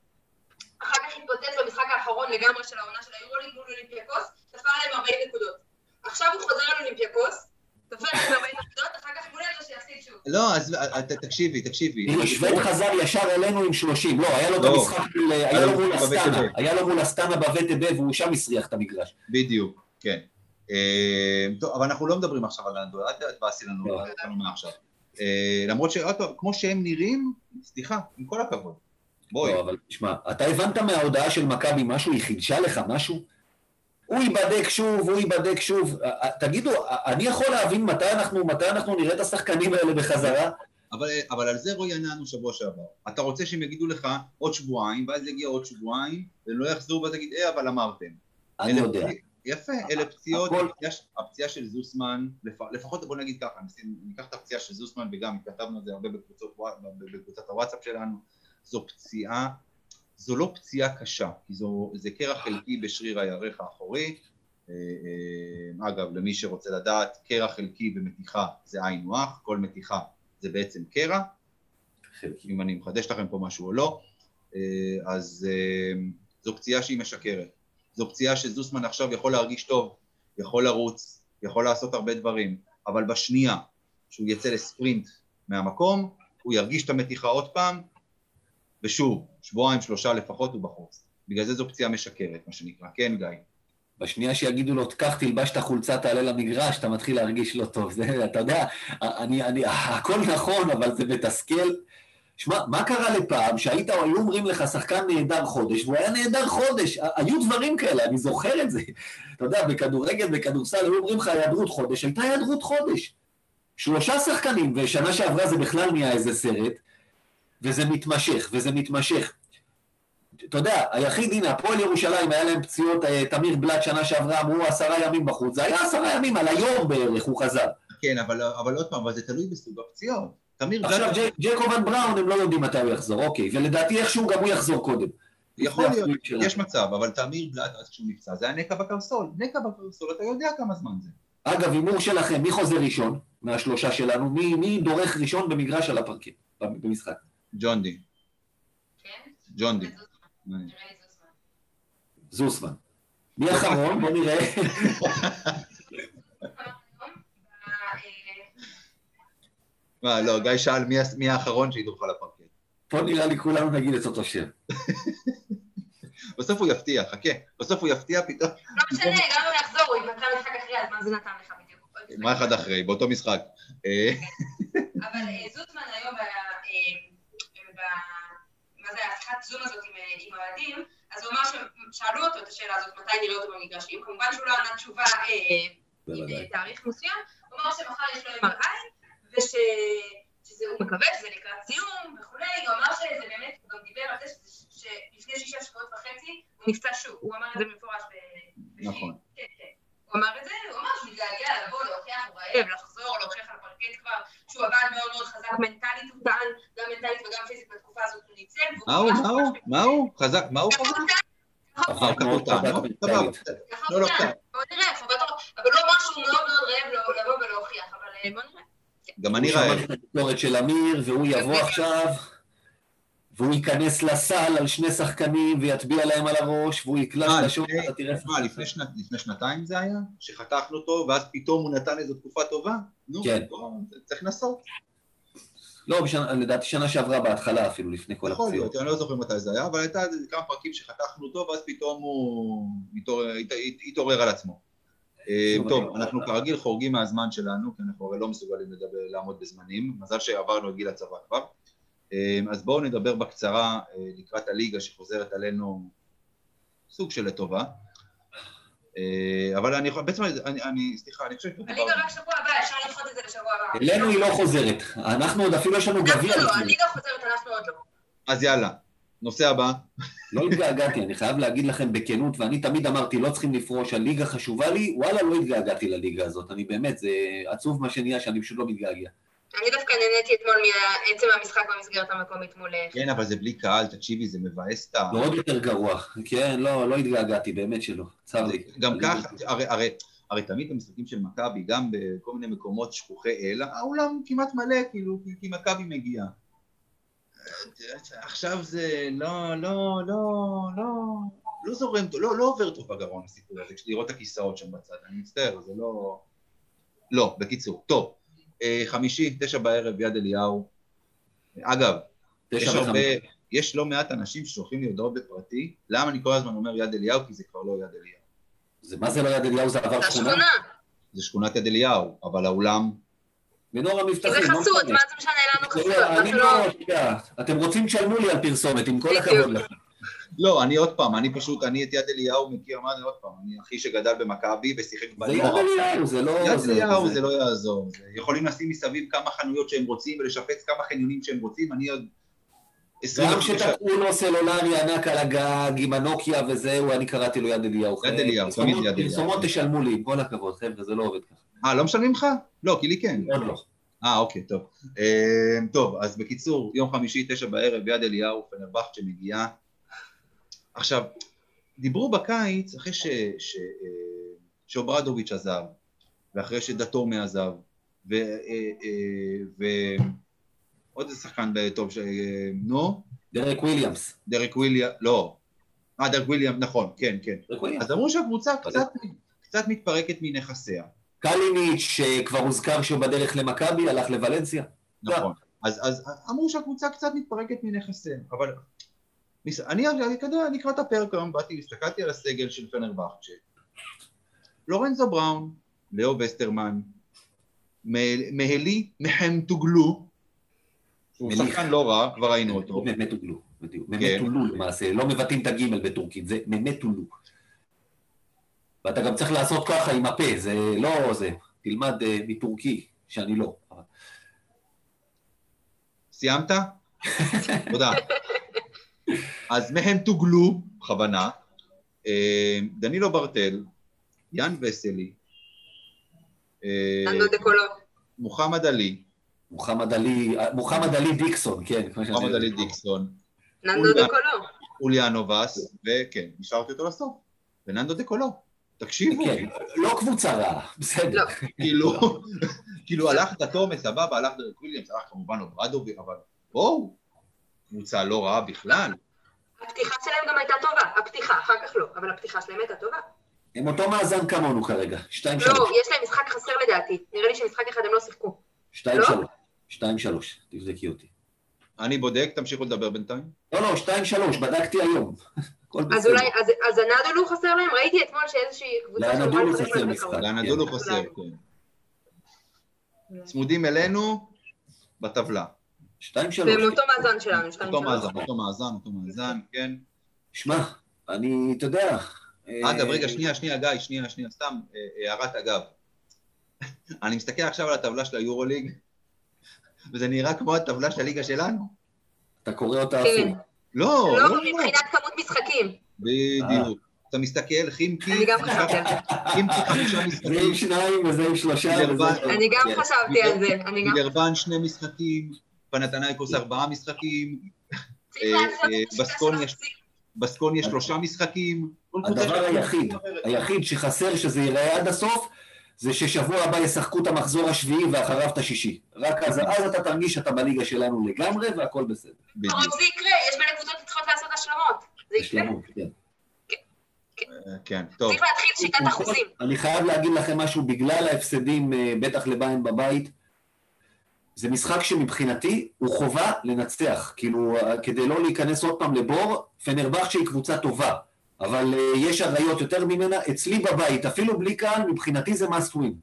אחר כך התפוצץ במשחק האחרון לגמרי של העונה של היורוליג מול אולימפיאקוס, תפר להם 40 נקודות. עכשיו הוא חוזר על אולימפיאקוס, תפר להם 40 נקודות, אחר כך מולנו שיפסיד שוב. לא, אז אה, תקשיבי, תקשיבי. שווד חזר ישר אלינו עם 30, לא, היה לו את לא. המשחק, מול- היה לו מול אסטנה. היה לו מול אסטנה בבית והוא שם הסריח את המגרש. בדיוק, כן. אה, טוב, אבל אנחנו לא מדברים עכשיו על הנדולו, אל תבאסי לנו לא. מעכשיו. אה, למרות שעוד פעם, כמו שהם נראים, סליחה, עם כל הכבוד. בואי. לא, אבל תשמע, אתה הבנת מההודעה של מכבי משהו, היא חידשה לך משהו? הוא ייבדק שוב, הוא ייבדק שוב. תגידו, אני יכול להבין מתי אנחנו, מתי אנחנו נראה את השחקנים האלה בחזרה? אבל, אבל על זה רועי ענה לנו שבוע שעבר. אתה רוצה שהם יגידו לך עוד שבועיים, ואז יגיע עוד שבועיים, והם לא יחזרו ואתה תגיד, אה, אבל אמרתם. אני יודע. פציע- יפה, אלה פציעות, הכל- הפציעה, הפציעה של זוסמן, לפ, לפחות בוא נגיד ככה, ניקח את הפציעה של זוסמן וגם כתבנו על זה הרבה בקבוצות, בקבוצת הוואטסאפ שלנו, זו פציעה, זו לא פציעה קשה, כי זו, זה קרע חלקי בשריר הירך האחורי, אה, אה, אגב, למי שרוצה לדעת, קרע חלקי במתיחה זה היינו הך, כל מתיחה זה בעצם קרע, אם אני מחדש לכם פה משהו או לא, אה, אז זו פציעה שהיא משקרת. זו פציעה שזוסמן עכשיו יכול להרגיש טוב, יכול לרוץ, יכול לעשות הרבה דברים, אבל בשנייה שהוא יצא לספרינט מהמקום, הוא ירגיש את המתיחה עוד פעם, ושוב, שבועיים, שלושה לפחות הוא בחוץ. בגלל זה זו פציעה משקרת, מה שנקרא. כן, גיא? בשנייה שיגידו לו, קח, תלבש את החולצה, תעלה למגרש, אתה מתחיל להרגיש לא טוב. זה, אתה יודע, אני, אני, הכל נכון, אבל זה מתסכל. שמע, מה קרה לפעם שהיית, היו אומרים לך, שחקן נהדר חודש, והוא היה נהדר חודש. היו דברים כאלה, אני זוכר את זה. אתה יודע, בכדורגל, בכדורסל, היו אומרים לך, היעדרות חודש, הייתה היעדרות חודש. שלושה שחקנים, ושנה שעברה זה בכלל נהיה איזה סרט, וזה מתמשך, וזה מתמשך. אתה יודע, היחיד, הנה, הפועל ירושלים, היה להם פציעות, אה, תמיר בלאט שנה שעברה, אמרו עשרה ימים בחוץ, זה היה עשרה ימים, על היום בערך הוא חזר. כן, אבל, אבל עוד פעם, אבל זה תלוי בסוג הפציעות. תמיר עכשיו בלאט, ג'ק- ג'קובן בראון, הם לא יודעים מתי הוא יחזור, אוקיי, ולדעתי איכשהו גם הוא יחזור קודם. יכול להיות, שלנו. יש מצב, אבל תמיר בלאט, אז כשהוא נפצע, זה היה נקע בקרסול. נקע בקרסול, אתה יודע כמה זמן זה. אגב, הימור שלכם, מי חוזר ראשון מהשלושה שלנו? מי, מי דורך ראשון במגרש על הפרקט, במשחק? ג'ון די. כן? ג'ון די. זוסמן. מי אחרון? בוא נראה. מה, לא, גיא שאל מי, מי האחרון שידרוך על הפרקט. פה נראה לי כולנו נגיד את אותו שם. בסוף הוא יפתיע, חכה. בסוף הוא יפתיע פתאום. לא משנה, גם אם הוא יחזור, הוא ימצא משחק אחרי, אז מה זה נתן לך בדיוק? מה אחד אחרי, באותו משחק. אה, אבל אה, זוסמן היום, ב- אה, מה זה, השיחת זום הזאת עם, אה, עם האוהדים, אז הוא אמר ששאלו אותו את השאלה הזאת, מתי נראה אותו במגרשים, כמובן שהוא לא ענה תשובה אה, עם. אה, תאריך מסוים, הוא אמר שמחר יש לו MRI, ושהוא מקווה שזה לקראת סיום וכולי, הוא אמר שזה באמת, הוא גם דיבר על זה שלפני שישה שבועות וחצי הוא נפצע שוב, הוא אמר את זה במפורש ב... נכון. כן, כן. הוא אמר את זה, הוא אמר שהוא מתגעגע לבוא, להוכיח, הוא רעב, לחזור, להוכיח על הפרקט כבר, שהוא עבד מאוד מאוד חזק מנטלית, הוא טען, גם מנטלית וגם פיזית בתקופה הזאת הוא ניצל. והוא מה הוא, מה הוא, מה הוא? חזק, מה הוא ככה חזק? אה, קפוטה, נו. סבבה. ככה לא, לא. קצת. בוא נראה, אבל הוא אמר שהוא מאוד מאוד רעב לו- לבוא ולהוכיח, אבל אה, בוא נראה. כן. גם אני הוא שמע רעב. את הביקורת של אמיר, והוא יבוא עכשיו, והוא ייכנס לסל על שני שחקנים ויטביע להם על הראש, והוא יקלע אה, שלשות, לפני- אתה תראה. מה, לפני שנת- לפני שנתיים זה היה? שחתכנו אותו, ואז פתאום הוא נתן איזו תקופה טובה? נו, כן. צריך לנסות. לא, בשנה- לדעתי שנה שעברה בהתחלה אפילו, לפני כל יכול הפציעות. להיות, אני לא זוכר מתי זה היה, אבל הייתה כמה פרקים שחתכנו אותו, ואז פתאום הוא התעורר- הת- הת- התעורר על עצמו. אה, טוב, אנחנו כרגיל חורגים מהזמן שלנו, כי אנחנו הרי לא מסוגלים לדבר, לעמוד בזמנים, מזל שעברנו את גיל הצבא כבר. אה, אז בואו נדבר בקצרה אה, לקראת הליגה שחוזרת עלינו סוג של לטובה. אה, אבל אני יכול, בעצם אני, אני סליחה, אני חושב שכבר הליגה רק שבוע הבא, אפשר לדחות את זה לשבוע הבא. אלינו היא לא חוזרת. אנחנו עוד אפילו יש לנו אנחנו גביע. לא, לפני. הליגה חוזרת, אנחנו עוד לא. אז יאללה, נושא הבא. לא התגעגעתי, אני חייב להגיד לכם בכנות, ואני תמיד אמרתי, לא צריכים לפרוש, הליגה חשובה לי, וואלה, לא התגעגעתי לליגה הזאת. אני באמת, זה עצוב מה שנהיה, שאני פשוט לא מתגעגע. אני דווקא נהניתי אתמול מעצם המשחק במסגרת המקומית מול... אה, כן, אבל זה בלי קהל, תקשיבי, זה מבאס את ה... ועוד יותר גרוע. כן, לא, לא התגעגעתי, באמת שלא. צר לי. גם ככה, הרי, הרי, הרי תמיד במשחקים של מכבי, גם בכל מיני מקומות שכוחי אל, האולם כמעט מלא, כאילו, כי- מכבי מגיעה. עכשיו זה לא, לא, לא, לא, לא זורם, לא, לא עובר טוב בגרון הסיפור הזה, לראות את הכיסאות שם בצד, אני מצטער, זה לא... לא, בקיצור. טוב, חמישי, תשע בערב, יד אליהו. אגב, יש הרבה. יש לא מעט אנשים ששולחים לי הודעות בפרטי, למה אני כל הזמן אומר יד אליהו? כי זה כבר לא יד אליהו. זה, מה זה לא יד אליהו? זה עבר שכונה? זה שכונת יד אליהו, אבל האולם... מנור המבטחים. זה לא חסות. מה זה משנה לנו חסות? לא, לא... שנייה, אתם רוצים תשלמו לי על פרסומת, עם כל. הכבוד לכם. לא, אני עוד פעם, אני פשוט, אני את יד אליהו מכיר, מה זה עוד פעם, אני אחי שגדל במכבי ושיחק זה יד בנוער. אליהו, זה לא... יד אליהו זה- לא יעזור, יכולים לשים מסביב כמה חנויות שהם רוצים ולשפץ כמה חניונים שהם רוצים, אני עוד... גם 25 שתקעו לו סלולרי ענק על הגג עם הנוקיה וזהו, אני קראתי לו יד אליהו. יד אליהו, תמיד יד אליהו. פרסומות תשלמו לי, כל הכבוד, חבר'ה, זה לא עובד ככה. אה, לא משלמים לך? לא, כי לי כן. עוד לא. אה, אוקיי, טוב. אה, טוב, אז בקיצור, יום חמישי, תשע בערב, יד אליהו, פנרבכט שמגיעה. עכשיו, דיברו בקיץ, אחרי ש, ש, אה, שאוברדוביץ' עזב, ואחרי שדתומי עזב, ו... אה, אה, איזה שחקן טוב, ש... נו, דרק וויליאמס. דרק וויליאם, לא. אה, דרק וויליאם, נכון, כן, כן. וויליאמס. אז אמרו שהקבוצה קצת, קצת מתפרקת מנכסיה. קליניץ', שכבר הוזכר שהוא בדרך למכבי, הלך לוולנסיה. נכון. אז, אז אמרו שהקבוצה קצת מתפרקת מנכסיה, אבל אני, אני, אתה יודע, לקראת הפרק היום באתי, הסתכלתי על הסגל של פנרבכצ'ה. לורנזו בראון, לאו וסטרמן, מהלי מחמטוגלו, שהוא מליך. שחקן לא רע, כבר ראינו אותו. ממטוגלו, בדיוק. כן. ממטולו למעשה, לא מבטאים את הגימל בטורקית, זה ממטולו. ואתה גם צריך לעשות ככה עם הפה, זה לא זה. תלמד אה, מטורקי, שאני לא. סיימת? [LAUGHS] תודה. אז מהם תוגלו, בכוונה, אה, דנילו ברטל, יאן וסלי, אה. מוחמד עלי, מוחמד עלי, מוחמד עלי דיקסון, כן. מוחמד עלי דיקסון, ננדו אולגה. דקולו. אוליאנובס, וכן, השארתי אותו לסוף, וננדו דקולו. תקשיבו, כן, לא קבוצה רעה, בסדר. לא. כאילו, [LAUGHS] כאילו הלך דטומה, סבבה, הלך דרק וויליאמס, הלך כמובן אוברדוביץ', אבל בואו, קבוצה לא רעה בכלל. הפתיחה שלהם גם הייתה טובה, הפתיחה, אחר כך לא, אבל הפתיחה שלהם הייתה טובה. הם אותו מאזן כמונו כרגע, 2-3. לא, יש להם משחק חסר לדעתי. נראה לי שמשחק אחד הם לא שיחקו. 2-3. 2-3, תבדקי אותי. אני בודק, תמשיכו לדבר בינתיים. לא, לא, 2-3, בדקתי היום. [LAUGHS] אז. אולי, אז- אז הנדולו חסר להם? ראיתי אתמול שאיזושהי קבוצה לאנדולו חסר משחק. לאנדולו. חסר, כן. צמודים אלינו בטבלה. 2-3. והם אותו מאזן שלנו, שתיים אותו שלוש. מאזן, אותו מאזן, אותו מאזן, כן. שמע, אני, אתה יודע... אגב, אה, רגע, שנייה, שנייה, גיא, שנייה, שנייה, סתם אה, הערת אגב. [LAUGHS] אני מסתכל עכשיו על הטבלה של היורוליג, [LAUGHS] וזה נראה כמו הטבלה של הליגה שלנו. אתה קורא אותה כן. הפוך. לא, לא, לא, לא. מבחינת כמות משחקים. בדיוק. אתה מסתכל, חימקי, אני גם חשבתי על זה. חימקי חמישה זה עם משחקים, שניים וזה עם שלושה. אני גם כן. חשבתי על זה. אני גם... גרבן שני משחקים, פנתנייקוס ארבעה משחקים, אה, אה, בסקוניה- של הפסיק. בסקוניה שלושה משחקים. הדבר היחיד. היחיד שחסר שזה ייראה עד הסוף, זה ששבוע הבא ישחקו את המחזור השביעי ואחריו את השישי. רק אז, אז אתה תרגיש שאתה בליגה שלנו לגמרי והכל בסדר. אבל זה יקרה, יש מלא קבוצות שצריכות לעשות השלמות. זה יקרה. השלמות, כן. אה, כן, טוב. צריך להתחיל שיטת אחוזים. אני חייב להגיד לכם משהו, בגלל ההפסדים, בטח לביין בבית, זה משחק שמבחינתי הוא חובה לנצח. כאילו, אה, כדי לא להיכנס עוד פעם לבור, פנרבכצ'ה היא קבוצה טובה, אבל אה, יש אריות יותר ממנה. אצלי בבית, אפילו בלי קהל, מבחינתי זה must win.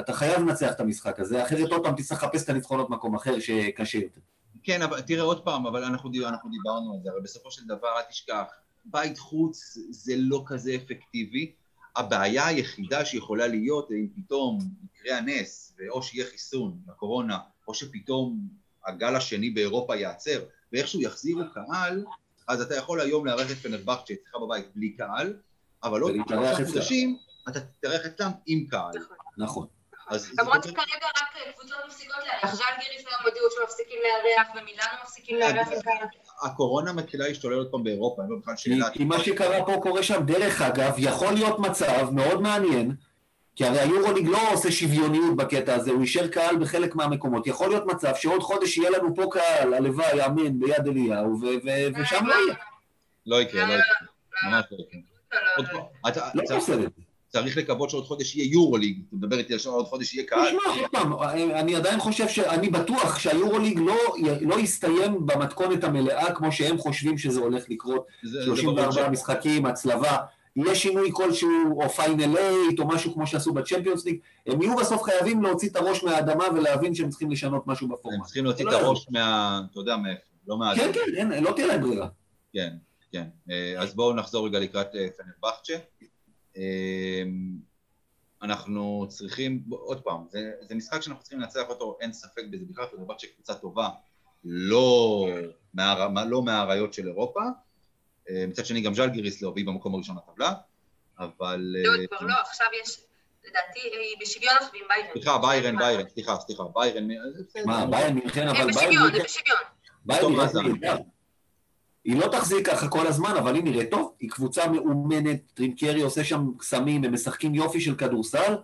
אתה חייב לנצח את המשחק הזה, אחרת עוד פעם תצטרך לחפש את הניצחונות במקום אחר שקשה יותר. כן, אבל תראה עוד פעם, אבל אנחנו, דיב- אנחנו דיברנו על זה, אבל בסופו של דבר, אל תשכח, בית חוץ זה לא כזה אפקטיבי. הבעיה היחידה שיכולה להיות, אם פתאום יקרה הנס, או שיהיה חיסון לקורונה, או שפתאום הגל השני באירופה ייעצר, ואיכשהו יחזירו קהל, אז אתה יכול היום לארח את פנרבכצ'ה אצלך בבית בלי קהל, אבל עוד שלושה. חודשים אתה תתארח אצלם עם קהל. נכון. נכון. למרות שכרגע רק קבוצות מפסיקות לארח. ז'לגיריס היום הודיעו שמפסיקים לארח, ומילאנו מפסיקים לארח את קהל. הקורונה מתחילה להשתולל עוד פעם באירופה, אין לו בכלל שאלה. כי מה שקרה פה קורה שם. דרך אגב, יכול להיות מצב מאוד מעניין, כי הרי היורוליג לא עושה שוויוניות בקטע הזה, הוא אישר קהל בחלק מהמקומות. יכול להיות מצב שעוד חודש יהיה לנו פה קהל, הלוואי, אמן, ביד אליהו, ושם לא יהיה. לא יקרה, לא יקרה. ממש לא יקרה. עוד לא, לא בסדר. צריך לקוות שעוד חודש יהיה יורוליג, אתה מדבר איתי על שעוד חודש יהיה קהל. תשמע, עוד פעם, אני עדיין חושב ש... אני בטוח שהיורוליג לא, לא יסתיים במתכונת המלאה כמו שהם חושבים שזה הולך לקרות. זה- זה ברור 34 ש- משחקים, הצלבה. יהיה שינוי כלשהו, או פיינל אייט, או משהו כמו שעשו בצ'מפיונס ליג, הם יהיו בסוף חייבים להוציא את הראש מהאדמה ולהבין שהם צריכים לשנות משהו הם בפורמט. צריכים להוציא את לא הראש מה... אתה יודע מאיפה, לא מה... כן, כן, לא תהיה להם ברירה. כן, כן. אה, אז בואו נחזור רגע לקראת אה, פנרבכצ'ה. אה, אנחנו צריכים, עוד פעם, זה, זה משחק שאנחנו צריכים לנצח אותו, אין ספק בזה, בכלל פנרבכצ'ה קבוצה טובה, לא, מהר, לא מהאריות של אירופה. אה, מצד שני גם ז'לגיריס לא, והיא במקום הראשון בטבלה, אבל... לא, אה, כבר לא, עכשיו יש, לדעתי, היא בשוויון עכשיו עם ביירן. סליחה, ביירן, ביירן, סליחה, סליחה, ביירן, בסדר. מה, ביירן הם אבל ביירן בשוויון, הם בשוויון. ביירן טוב, נראית מה זה? נהדר. היא לא תחזיק ככה כל הזמן, אבל היא נראית טוב. היא קבוצה מאומנת, טרינקרי עושה שם קסמים, הם משחקים יופי של כדורסל.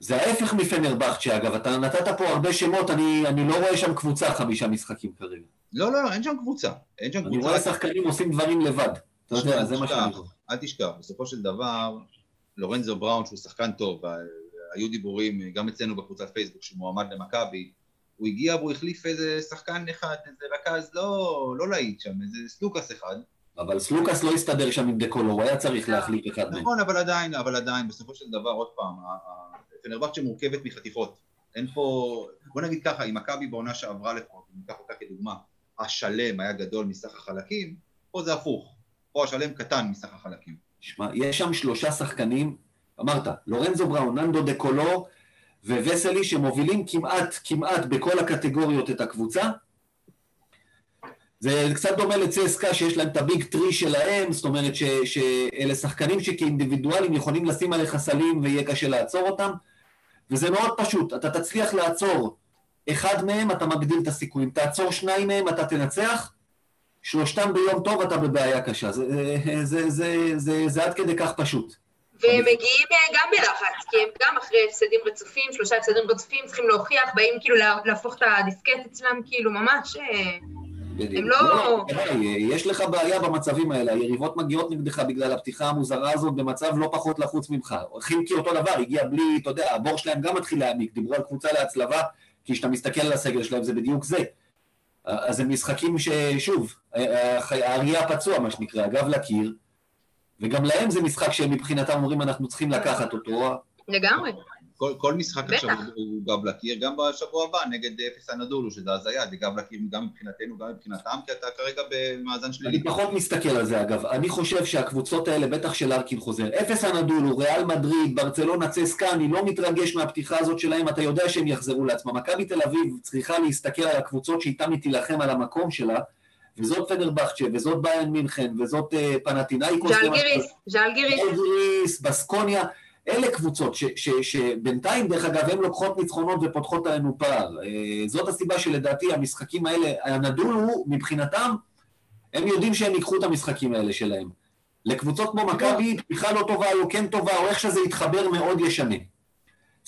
זה ההפך מפנרבכצ'ה, אגב. אתה נתת פה הרבה שמות, אני, אני לא רואה שם קבוצה חמישה משחקים כרגע. לא, לא, לא, אין שם קבוצה. אין שם אני קבוצה. רואה שחקנים עושים דברים לבד. אתה יודע, זה מה שאני רואה. אל תשכח, בסופו של דבר, לורנזו בראון, שהוא שחקן טוב, היו דיבורים גם אצלנו בקבוצת פייסבוק, שהוא מועמד למכבי, הוא הגיע והוא החליף איזה שחקן אחד, איזה רכז לא, לא להיט שם, איזה סלוקס אחד. אבל סלוקאס לא הסתדר שם עם דקולו, הוא היה צריך להחליף אחד מהם. נכון, אבל עדיין, אבל עדיין, בסופו של דבר, עוד פעם, ה- ה- פנרבכצ'ה מורכבת מחתיכות. אין פה, בוא נגיד ככה, אם מכבי בעונה שעברה לפחות, אם ניקח אותה כדוגמה, השלם היה גדול מסך החלקים, פה זה הפוך. פה השלם קטן מסך החלקים. שמע, יש שם שלושה שחקנים, אמרת, לורנזו בראון, ננדו דה קולו ווסלי, שמובילים כמעט, כמעט בכל הקטגוריות את הקבוצה. זה קצת דומה לצסקה שיש להם את הביג טרי שלהם, זאת אומרת ש, שאלה שחקנים שכאינדיבידואלים יכולים לשים עליך סלים ויהיה קשה לעצור אותם, וזה מאוד פשוט, אתה תצליח לעצור אחד מהם, אתה מגדיל את הסיכויים, תעצור שניים מהם, אתה תנצח, שלושתם ביום טוב אתה בבעיה קשה, זה, זה, זה, זה, זה, זה עד כדי כך פשוט. והם מגיעים אה, גם בלחץ, כי הם גם אחרי הפסדים רצופים, שלושה הפסדים רצופים, צריכים להוכיח, באים כאילו לה- להפוך את הדיסקט אצלם, כאילו ממש... אה, בדיוק. הם לא- בוודאי, יש לך בעיה במצבים האלה, היריבות מגיעות נגדך בגלל הפתיחה המוזרה הזאת במצב לא פחות לחוץ ממך. חילקי אותו דבר, הגיע בלי, אתה יודע, הבור שלהם גם מתחיל להעמיק, דיברו על קבוצה להצלבה, כי כשאתה מסתכל על הסגל שלהם זה בדיוק זה. אז הם משחקים ששוב, האריה הפצוע מה שנקרא, הגב לקיר, וגם להם זה משחק שהם מבחינתם אומרים אנחנו צריכים לקחת אותו, לגמרי. כל, כל משחק בטח. עכשיו הוא גב לקיר, גם בשבוע הבא נגד אפס הנדולו, שזה הזיה, זה גב לקיר גם מבחינתנו, גם מבחינתם, כי אתה כרגע במאזן שלילי. אני פחות מסתכל על זה אגב, אני חושב שהקבוצות האלה, בטח של ארקין חוזר, אפס הנדולו, ריאל מדריד, ברצלונה, צסקה, אני לא מתרגש מהפתיחה הזאת שלהם, אתה יודע שהם יחזרו לעצמם. מכבי תל אביב צריכה להסתכל על הקבוצות שאיתן היא תילחם על המקום שלה, וזאת פנרבכצ'ה, וזאת ביין מינכן, וזאת אה, פנטינאיקוס. ז'לגיריס, ז'לגיריס. ז'לגיריס, בסקוניה, אלה קבוצות ש- ש- שבינתיים, דרך אגב, הן לוקחות ניצחונות ופותחות עלינו פער. אה, זאת הסיבה שלדעתי המשחקים האלה, הנדול הוא, מבחינתם, הם יודעים שהם ייקחו את המשחקים האלה שלהם. לקבוצות כמו מכבי, פתיחה לא טובה או כן טובה, או איך שזה יתחבר מאוד ישנה.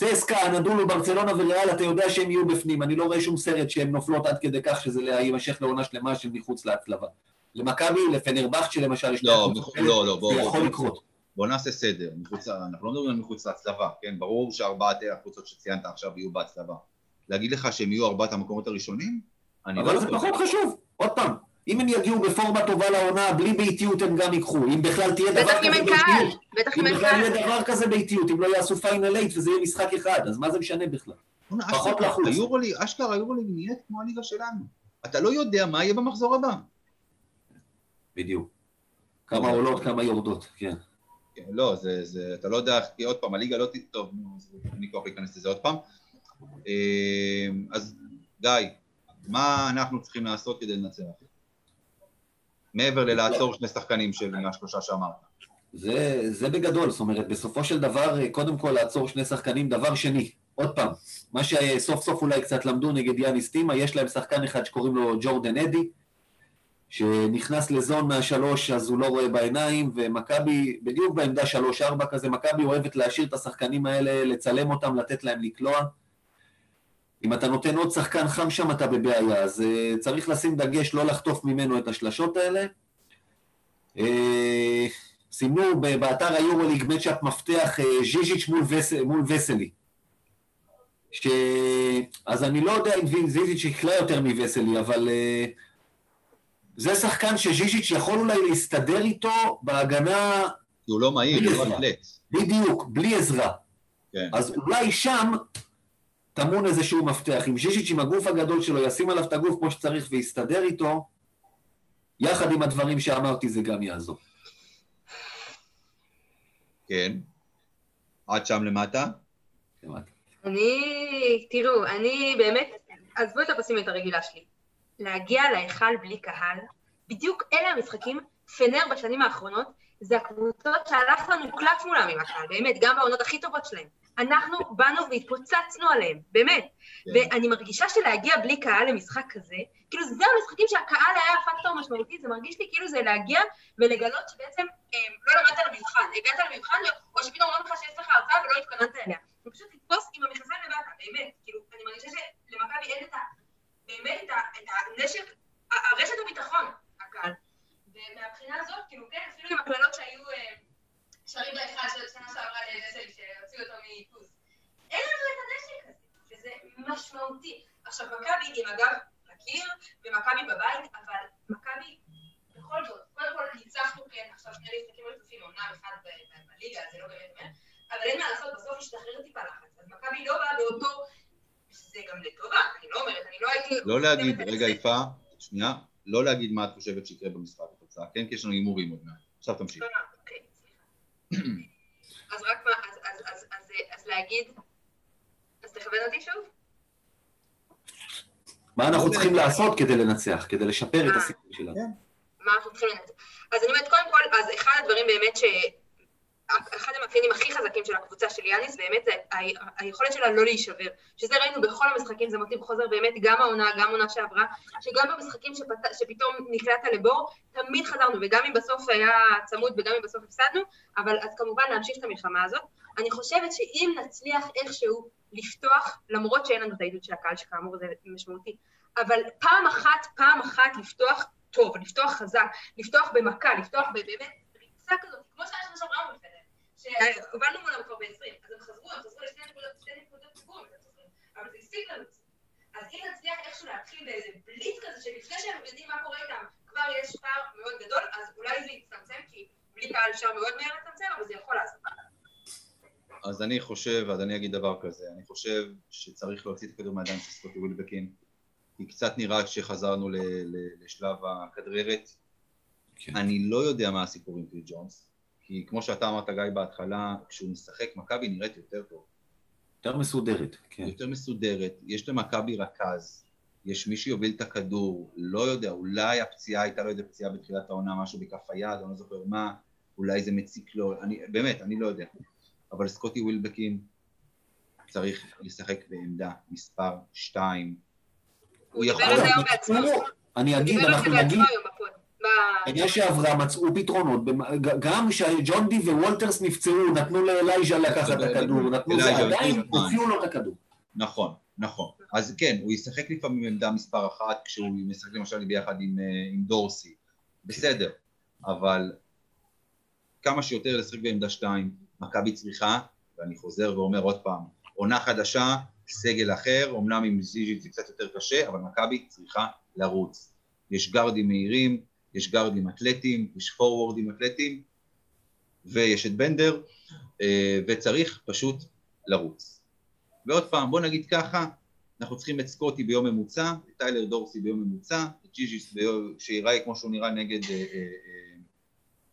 צסקה, נדולו, ברצלונה וריאל, אתה יודע שהם יהיו בפנים, אני לא רואה שום סרט שהן נופלות עד כדי כך שזה יימשך לעונה שלמה של מחוץ להצלבה. למכבי, לפנרבכצ'ה למשל, יש לא, לא, לא, זה יכול לקרות. בוא נעשה סדר, מחוץ, אנחנו לא מדברים על מחוץ להצלבה, כן? ברור שארבעת הקבוצות שציינת עכשיו יהיו בהצלבה. להגיד לך שהם יהיו ארבעת המקומות הראשונים? אבל לא זה פחות חשוב, עוד פעם, אם הם יגיעו בפורמה טובה לעונה, בלי באיטיות הם גם ייקחו. אם בכלל תהיה דבר כזה באיטיות. בטח אם אין קהל. אם בכלל יהיה דבר כזה באיטיות, אם לא יעשו פיינל אייט וזה יהיה משחק אחד, אז מה זה משנה בכלל? פחות לחוץ. אשכרה היורוליג נהיית כמו הליגה שלנו. אתה לא יודע מה יהיה במחזור הבא. בדיוק. כמה עולות, כמה יורדות, כן. כן. לא, זה, זה, אתה לא יודע, כי עוד פעם, הליגה לא טוב, נו, אין לי כוח להיכנס לזה עוד פעם. אה, אז גיא, מה אנחנו צריכים לעשות כדי לנצח? מעבר ללעצור שני שחקנים של מהשלושה שאמרת. זה, זה בגדול, זאת אומרת, בסופו של דבר, קודם כל לעצור שני שחקנים, דבר שני, עוד פעם, מה שסוף סוף אולי קצת למדו נגד יאניס טימה, יש להם שחקן אחד שקוראים לו ג'ורדן אדי, שנכנס לזון מהשלוש אז הוא לא רואה בעיניים, ומכבי, בדיוק בעמדה שלוש-ארבע כזה, מכבי אוהבת להשאיר את השחקנים האלה, לצלם אותם, לתת להם לקלוע. אם אתה נותן עוד שחקן חם שם, אתה בבעיה, אז uh, צריך לשים דגש לא לחטוף ממנו את השלשות האלה. Uh, סימנו באתר היורוליג מצ'אפ מפתח uh, ז'יז'יץ' מול, וס, מול וסלי. ש... אז אני לא יודע אם ז'יז'יץ' יקלע יותר מווסלי, אבל uh, זה שחקן שז'יז'יץ' יכול אולי להסתדר איתו בהגנה... הוא לא מהיר, הוא לא אתלט. בדיוק, בלי עזרה. כן. אז אולי שם טמון איזשהו מפתח. אם ז'יז'יץ' עם הגוף הגדול שלו ישים עליו את הגוף כמו שצריך ויסתדר איתו, יחד עם הדברים שאמרתי זה גם יעזור. כן. עד שם למטה? למטה. אני, תראו, אני באמת, עזבו את הפסימיות הרגילה שלי. להגיע להיכל בלי קהל, בדיוק אלה המשחקים, פנר בשנים האחרונות, זה הקבוצות שהלך לנו קלף מולם עם הקהל, באמת, גם בעונות הכי טובות שלהם. אנחנו באנו והתפוצצנו עליהם, באמת. כן. ואני מרגישה שלהגיע בלי קהל למשחק כזה, כאילו זה המשחקים שהקהל היה פקטור משמעותי, זה מרגיש לי כאילו זה להגיע ולגלות שבעצם הם, לא למדת למבחן, הגעת למבחן, או שפתאום אומרים לך שיש לך הרצאה ולא התכוננת אליה. זה פשוט לתפוס עם המכנסיים למטה, באמת. כאילו, אני מרגישה שלמכבי אין את ה... באמת את הנשק, הרשת הביטחון, הקהל. ומהבחינה הזאת, כאילו, כן, אפילו עם הקללות שהיו... שרים בהיכל של שנה שעברה לנזל שהוציאו אותו מאיפוס. אין לנו את הנשק הזה, וזה משמעותי. עכשיו, מכבי עם אגב הקיר, ומכבי בבית, אבל מכבי, בכל זאת, קודם כל ניצחנו, כן, עכשיו שני משחקים רצופים, עונה אחת בליגה, זה לא באמת אומר, אבל אין מה לעשות, בסוף השתחרר טיפה לחץ. אז מכבי לא באה באותו, זה גם לטובה, אני לא אומרת, אני לא הייתי... לא להגיד, רגע, יפה, שנייה, לא להגיד מה את חושבת שיקרה במשחק התוצאה, כן? כי יש לנו הימורים עוד מעט. עכשיו תמשיך. אז רק מה, אז, אז, אז, אז, אז להגיד, אז תכוון אותי שוב. מה אנחנו צריכים לעשות כדי לנצח, כדי לשפר את הסיכוי שלנו? כן. מה אנחנו צריכים לנצח? אז אני אומרת, קודם כל, אז אחד הדברים באמת ש... אחד המאפיינים הכי חזקים של הקבוצה של יאניס באמת זה היכולת שלה לא להישבר. שזה ראינו בכל המשחקים, זה מוטיב חוזר באמת גם העונה, גם עונה שעברה, שגם במשחקים שפת, שפתאום נקלעת לבור, תמיד חזרנו, וגם אם בסוף היה צמוד וגם אם בסוף הפסדנו, אבל אז כמובן להמשיך את המלחמה הזאת. אני חושבת שאם נצליח איכשהו לפתוח, למרות שאין לנו את העידוד של הקהל, שכאמור זה משמעותי, אבל פעם אחת, פעם אחת לפתוח טוב, לפתוח חזק, לפתוח במכה, לפתוח באמת ריצה כזאת, כמו שהיה שנה שעברה מול שהובלנו מולם כבר ב-20, אז הם חזרו, הם חזרו לשתי נקודות, שתי נקודות ציבור, אבל זה הספיק לנו. אז אם נצליח איכשהו להתחיל באיזה בליץ כזה, שלפני שהם יודעים מה קורה איתם, כבר יש פער מאוד גדול, אז אולי זה יצטמצם, כי בלי קהל אפשר מאוד מהר לצמצם, אבל זה יכול לעשות. אז אני חושב, אז אני אגיד דבר כזה, אני חושב שצריך להוציא את הכדור מהידיים של סקוטי ווילבקין, כי קצת נראה שחזרנו לשלב הכדררת. כן. אני לא יודע מה הסיפור עם פיל ג'ונס, כי כמו שאתה אמרת, גיא, בהתחלה, כשהוא משחק, מכבי נראית יותר טוב. יותר מסודרת, כן. יותר מסודרת, יש למכבי רכז, יש מי שיוביל את הכדור, לא יודע, אולי הפציעה הייתה לו איזה פציעה בתחילת העונה, משהו בכף היד, אני לא זוכר מה, אולי זה מציק לו, אני, באמת, אני לא יודע. אבל סקוטי ווילבקין צריך לשחק בעמדה מספר 2. הוא יכול... הוא דיבר על זה היום בעצמו. אני אגיד, אנחנו נגיד... שנה שעברה מצאו פתרונות, גם כשג'ון די ווולטרס נפצעו, נתנו לאלייז'ה לקחת את הכדור, נתנו זה, עדיין. הוציאו לו את הכדור. נכון, נכון. אז כן, הוא ישחק לפעמים עמדה מספר אחת כשהוא משחק למשל ביחד עם, אה, עם דורסי. בסדר, אבל כמה שיותר לשחק בעמדה שתיים, מכבי צריכה, ואני חוזר ואומר עוד פעם, עונה חדשה, סגל אחר, אמנם עם זיז'יט זה קצת יותר קשה, אבל מכבי צריכה לרוץ. יש גארדים מהירים, יש גארדים אתלטיים, יש פורוורדים אתלטיים, ויש את בנדר, אה, וצריך פשוט לרוץ. ועוד פעם, בוא נגיד ככה, אנחנו צריכים את סקוטי ביום ממוצע, את טיילר דורסי ביום ממוצע, את ג'יז'יס ביום, שיראה כמו שהוא נראה נגד, אה, אה,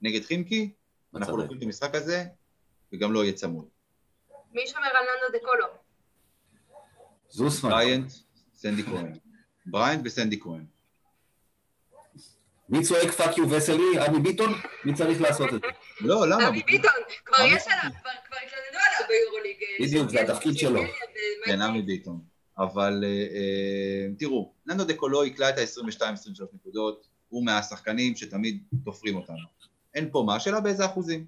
נגד חימקי, אנחנו. לוקחים את המשחק הזה, וגם לא יהיה צמוד. מי שומר על ננדו דה קולו? זוסמן. בריינט, סנדי כהן. בריינט וסנדי כהן. מי צועק fuck you וסלי? עמי ביטון? מי צריך לעשות את זה? לא, למה? אבי ביטון, כבר יש עליו, כבר התלוננו עליו ביורוליג. אה, בדיוק, זה התפקיד שלו. גאה, כן, עמי ביטון. אבל אה, אה, תראו, ננו דה קולו יקלע את ה-22-23 נקודות, הוא מהשחקנים שתמיד תופרים אותנו. אין פה מה, השאלה באיזה אחוזים.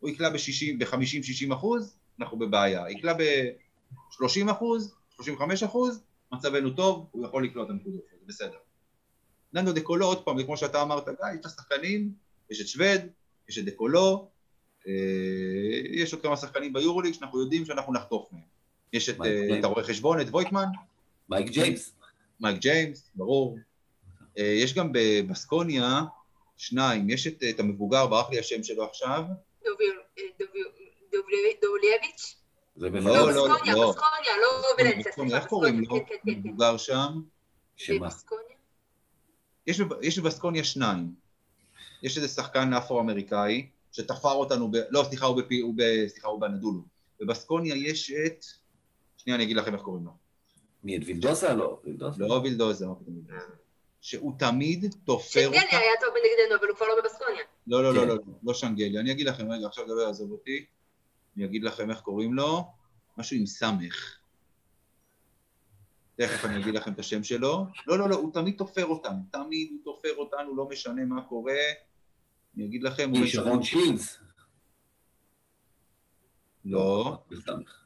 הוא יקלע ב-50-60 אחוז, אנחנו בבעיה. יקלע ב-30 אחוז, 35 אחוז, מצבנו טוב, הוא יכול לקלוע את הנקודות, זה בסדר. ננו דה קולו, עוד פעם, וכמו שאתה אמרת, גיא, יש את השחקנים, יש את שווד, יש את דה קולו, אה, יש עוד כמה שחקנים ביורוליג שאנחנו יודעים שאנחנו נחטוף מהם. יש את, אה. את הרואה חשבון, את וויטמן, מייק ג'יימס. מייק ג'יימס, ברור. אה, יש גם בבסקוניה שניים, יש את, את המבוגר, ברח לי השם שלו עכשיו. אה, דובלייביץ'? זה לא, בוודאי. לא, בסקוניה, לא. בסקוניה, לא סליחה, איך קוראים לו? כן, כן, כן. מבוגר שם. שמה? יש, יש בבסקוניה שניים. יש איזה שחקן אפרו-אמריקאי שתפר אותנו, ב... לא, סליחה, הוא, בפי... הוא, ב... סליחה, הוא בנדולו. בבסקוניה יש את... שנייה, אני אגיד לכם איך קוראים לו. מי, את וילדוסה? לא, וילדוסה. לא וילדוזה, מה פתאום וילדוזה. שהוא תמיד תופר שנגלי אותה. היה טוב בנגדנו, אבל הוא כבר לא בבסקוניה. לא, לא, לא, כן. לא, לא שנגלי. אני אגיד לכם, רגע, עכשיו דבר, עזוב אותי. אני אגיד לכם איך קוראים לו. משהו עם סמך. תכף אני אגיד לכם את השם שלו. לא, לא, לא, הוא תמיד תופר אותנו. תמיד הוא תופר אותנו, לא משנה מה קורה. אני אגיד לכם, הוא. שרון שילס? לא, בסמך.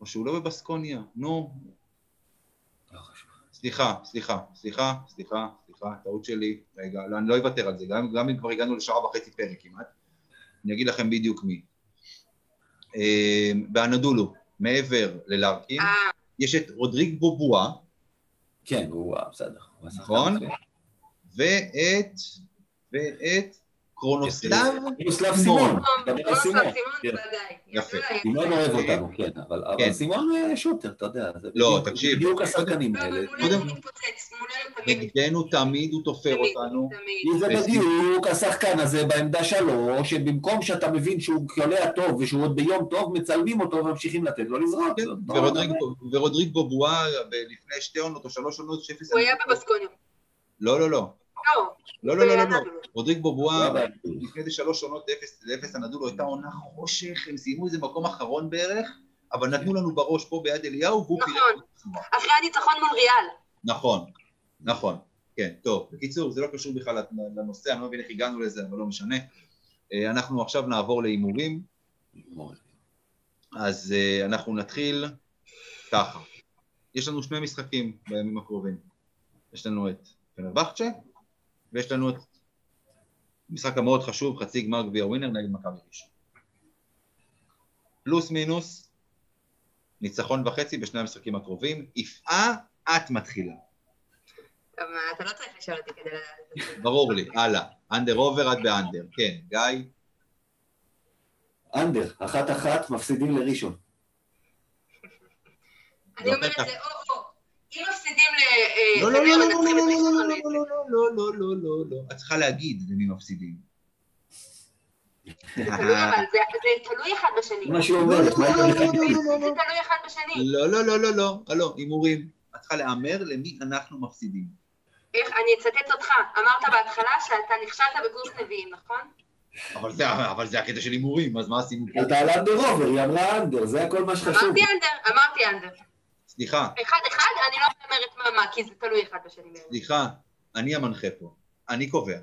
או שהוא לא בבסקוניה. נו, לא. סליחה, סליחה, סליחה, סליחה, סליחה, טעות שלי. רגע, לא, אני לא אוותר על זה, גם, גם אם כבר הגענו לשעה וחצי פרק כמעט. אני אגיד לכם בדיוק מי. אה, באנדולו, מעבר ללארקין, אה, יש את רודריג בובואה, כן, הוא, אה, בסדר. נכון? ואת, ואת קרונוסלב, יוסלב סימון. סימון. לא. אוהב אותנו, כן, אבל כן. סימון אה, שוטר, אתה יודע. זה לא, בדיוק- תקשיב. בדיוק השחקנים לא, האלה. אבל מולנו הוא מתפוצץ, מולנו תמיד נגדנו תמיד הוא תופר אותנו. זה. בדיוק השחקן הזה בעמדה שלו, שבמקום שאתה מבין שהוא קולע טוב ושהוא עוד ביום טוב, מצלמים אותו וממשיכים לתת לו לזרוק. כן, לא- ורודריג, ורודריג בובואה לפני שתי עונות או שלוש עונות. הוא היה בבסקוניה. לא, לא, לא. לא, לא, לא, לא, לא, לא. רודריג בובואה, לא, לפני איזה שלוש עונות לאפס, הנדולו, הייתה עונה חושך, הם סיימו איזה מקום אחרון בערך, אבל נתנו לנו בראש פה ביד אליהו, והוא נכון. פירק את עצמו. אחרי הניצחון מול ריאל. נכון, נכון, כן, טוב. בקיצור, זה לא קשור בכלל לנושא, אני לא מבין איך הגענו לזה, אבל לא משנה. אה, אנחנו עכשיו נעבור להימורים, אז אה, אנחנו נתחיל ככה. יש לנו שני משחקים בימים הקרובים. יש לנו את פנרבחצ'ה, ויש לנו את המשחק המאוד חשוב, חצי גמר גביע ווינר נגד מכבי ראשון. פלוס מינוס, ניצחון וחצי בשני המשחקים הקרובים. יפעה, את מתחילה. אבל אתה לא צריך לשאול אותי כדי לדעת את זה. ברור לי, הלאה. אנדר אובר עד באנדר. כן, גיא? אנדר, אחת אחת, מפסידים לראשון. אני אומרת זה או-או. אם מפסידים ל... לא, לא, לא, לא, לא, לא, לא. לא, לא, לא, לא, לא, לא. את צריכה להגיד למי מפסידים. זה תלוי אחד בשני. זה מה לא, לא, לא, לא? לא, לא. תלוי אחד בשני. לא, לא, לא, לא, לא, הלו, הימורים. את צריכה להמר למי אנחנו מפסידים. איך, אני אצטט אותך. אמרת בהתחלה שאתה נכשלת בקורס נביאים, נכון? אבל זה, אבל זה הקטע של הימורים, אז מה עשינו פה? אתה על under over, היא אמרה under, זה הכל מה שחשוב. אמרתי אנדר, אמרתי אנדר. סליחה, אחד אחד, אני לא אומרת מה מה, כי זה תלוי אחד בשני. סליחה, אני המנחה פה. אני קובע.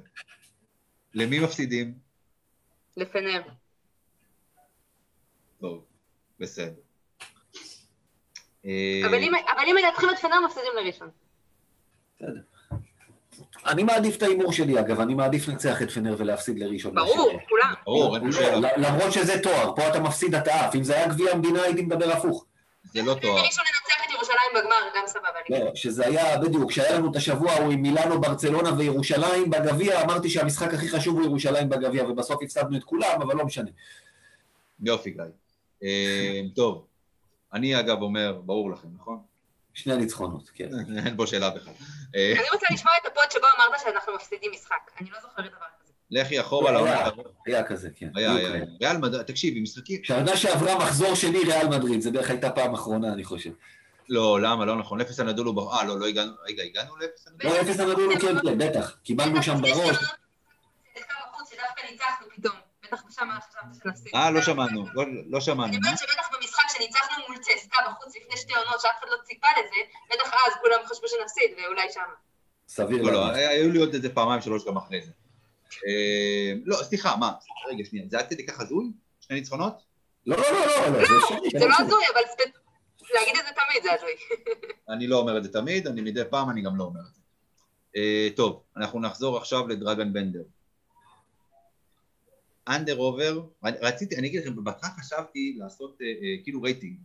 למי מפסידים? לפנר. טוב, בסדר. אבל אם מנצחים את פנר, מפסידים לראשון. בסדר. אני מעדיף את ההימור שלי, אגב, אני מעדיף לנצח את פנר ולהפסיד לראשון. ברור, כולם. ברור, אין פה שאלה. למרות שזה תואר, פה אתה מפסיד אתה עף. אם זה היה גביע המדינה הייתי מדבר הפוך. זה לא תואר. ירושלים בגמר, גם סבבה. לא, שזה היה, בדיוק, כשהיה לנו את השבוע ההוא עם מילאנו, ברצלונה וירושלים בגביע, אמרתי שהמשחק הכי חשוב הוא ירושלים בגביע, ובסוף הפסדנו את כולם, אבל לא משנה. יופי, גיא. אה, טוב, אני אגב אומר, ברור לכם, נכון? שני הניצחונות, כן. [LAUGHS] אין פה שאלה בכלל. אה, אני רוצה לשמוע את הפוד שבו אמרת שאנחנו מפסידים משחק. אני לא זוכרת דבר כזה. לכי אחורה לעונה. היה, כזה, כן. היה, היה. ריאל מדריד, תקשיבי, משחקים... שהעונה שעברה מחזור שני ריאל מדריד, זה בערך הייתה פעם אחרונה, אני חושב. לא, למה? לא נכון. אפס הנדולו... אה, לא, לא הגענו... רגע, הגענו לאפס הנדולו? לא, אפס הנדולו, כן, כן, בטח. קיבלנו שם בראש. שנפסיד. אה, לא שמענו. לא- לא שמענו. אני אומרת שבטח במשחק שניצחנו מול צסקה בחוץ לפני שתי עונות, שאף אחד לא ציפה לזה, בטח אז כולם חשבו שנפסיד, ואולי שם. סביר לא, לא. היו לי עוד איזה פעמיים, שלוש גם אחרי זה. אה, לא, סליחה, מה? רגע, שנייה. זה עד כדי כך הזוי? שני ניצחונות? לא, לא, לא, לא, לא, זה. זה לא הזוי, אבל להגיד את זה תמיד זה הזוי. [LAUGHS] אני לא אומר את זה תמיד, אני מדי פעם אני גם לא אומר את זה. אה, טוב, אנחנו נחזור עכשיו לדרגן בנדר. אנדר עובר, רציתי, אני אגיד לכם, בהתחלה חשבתי לעשות אה, אה, כאילו רייטינג,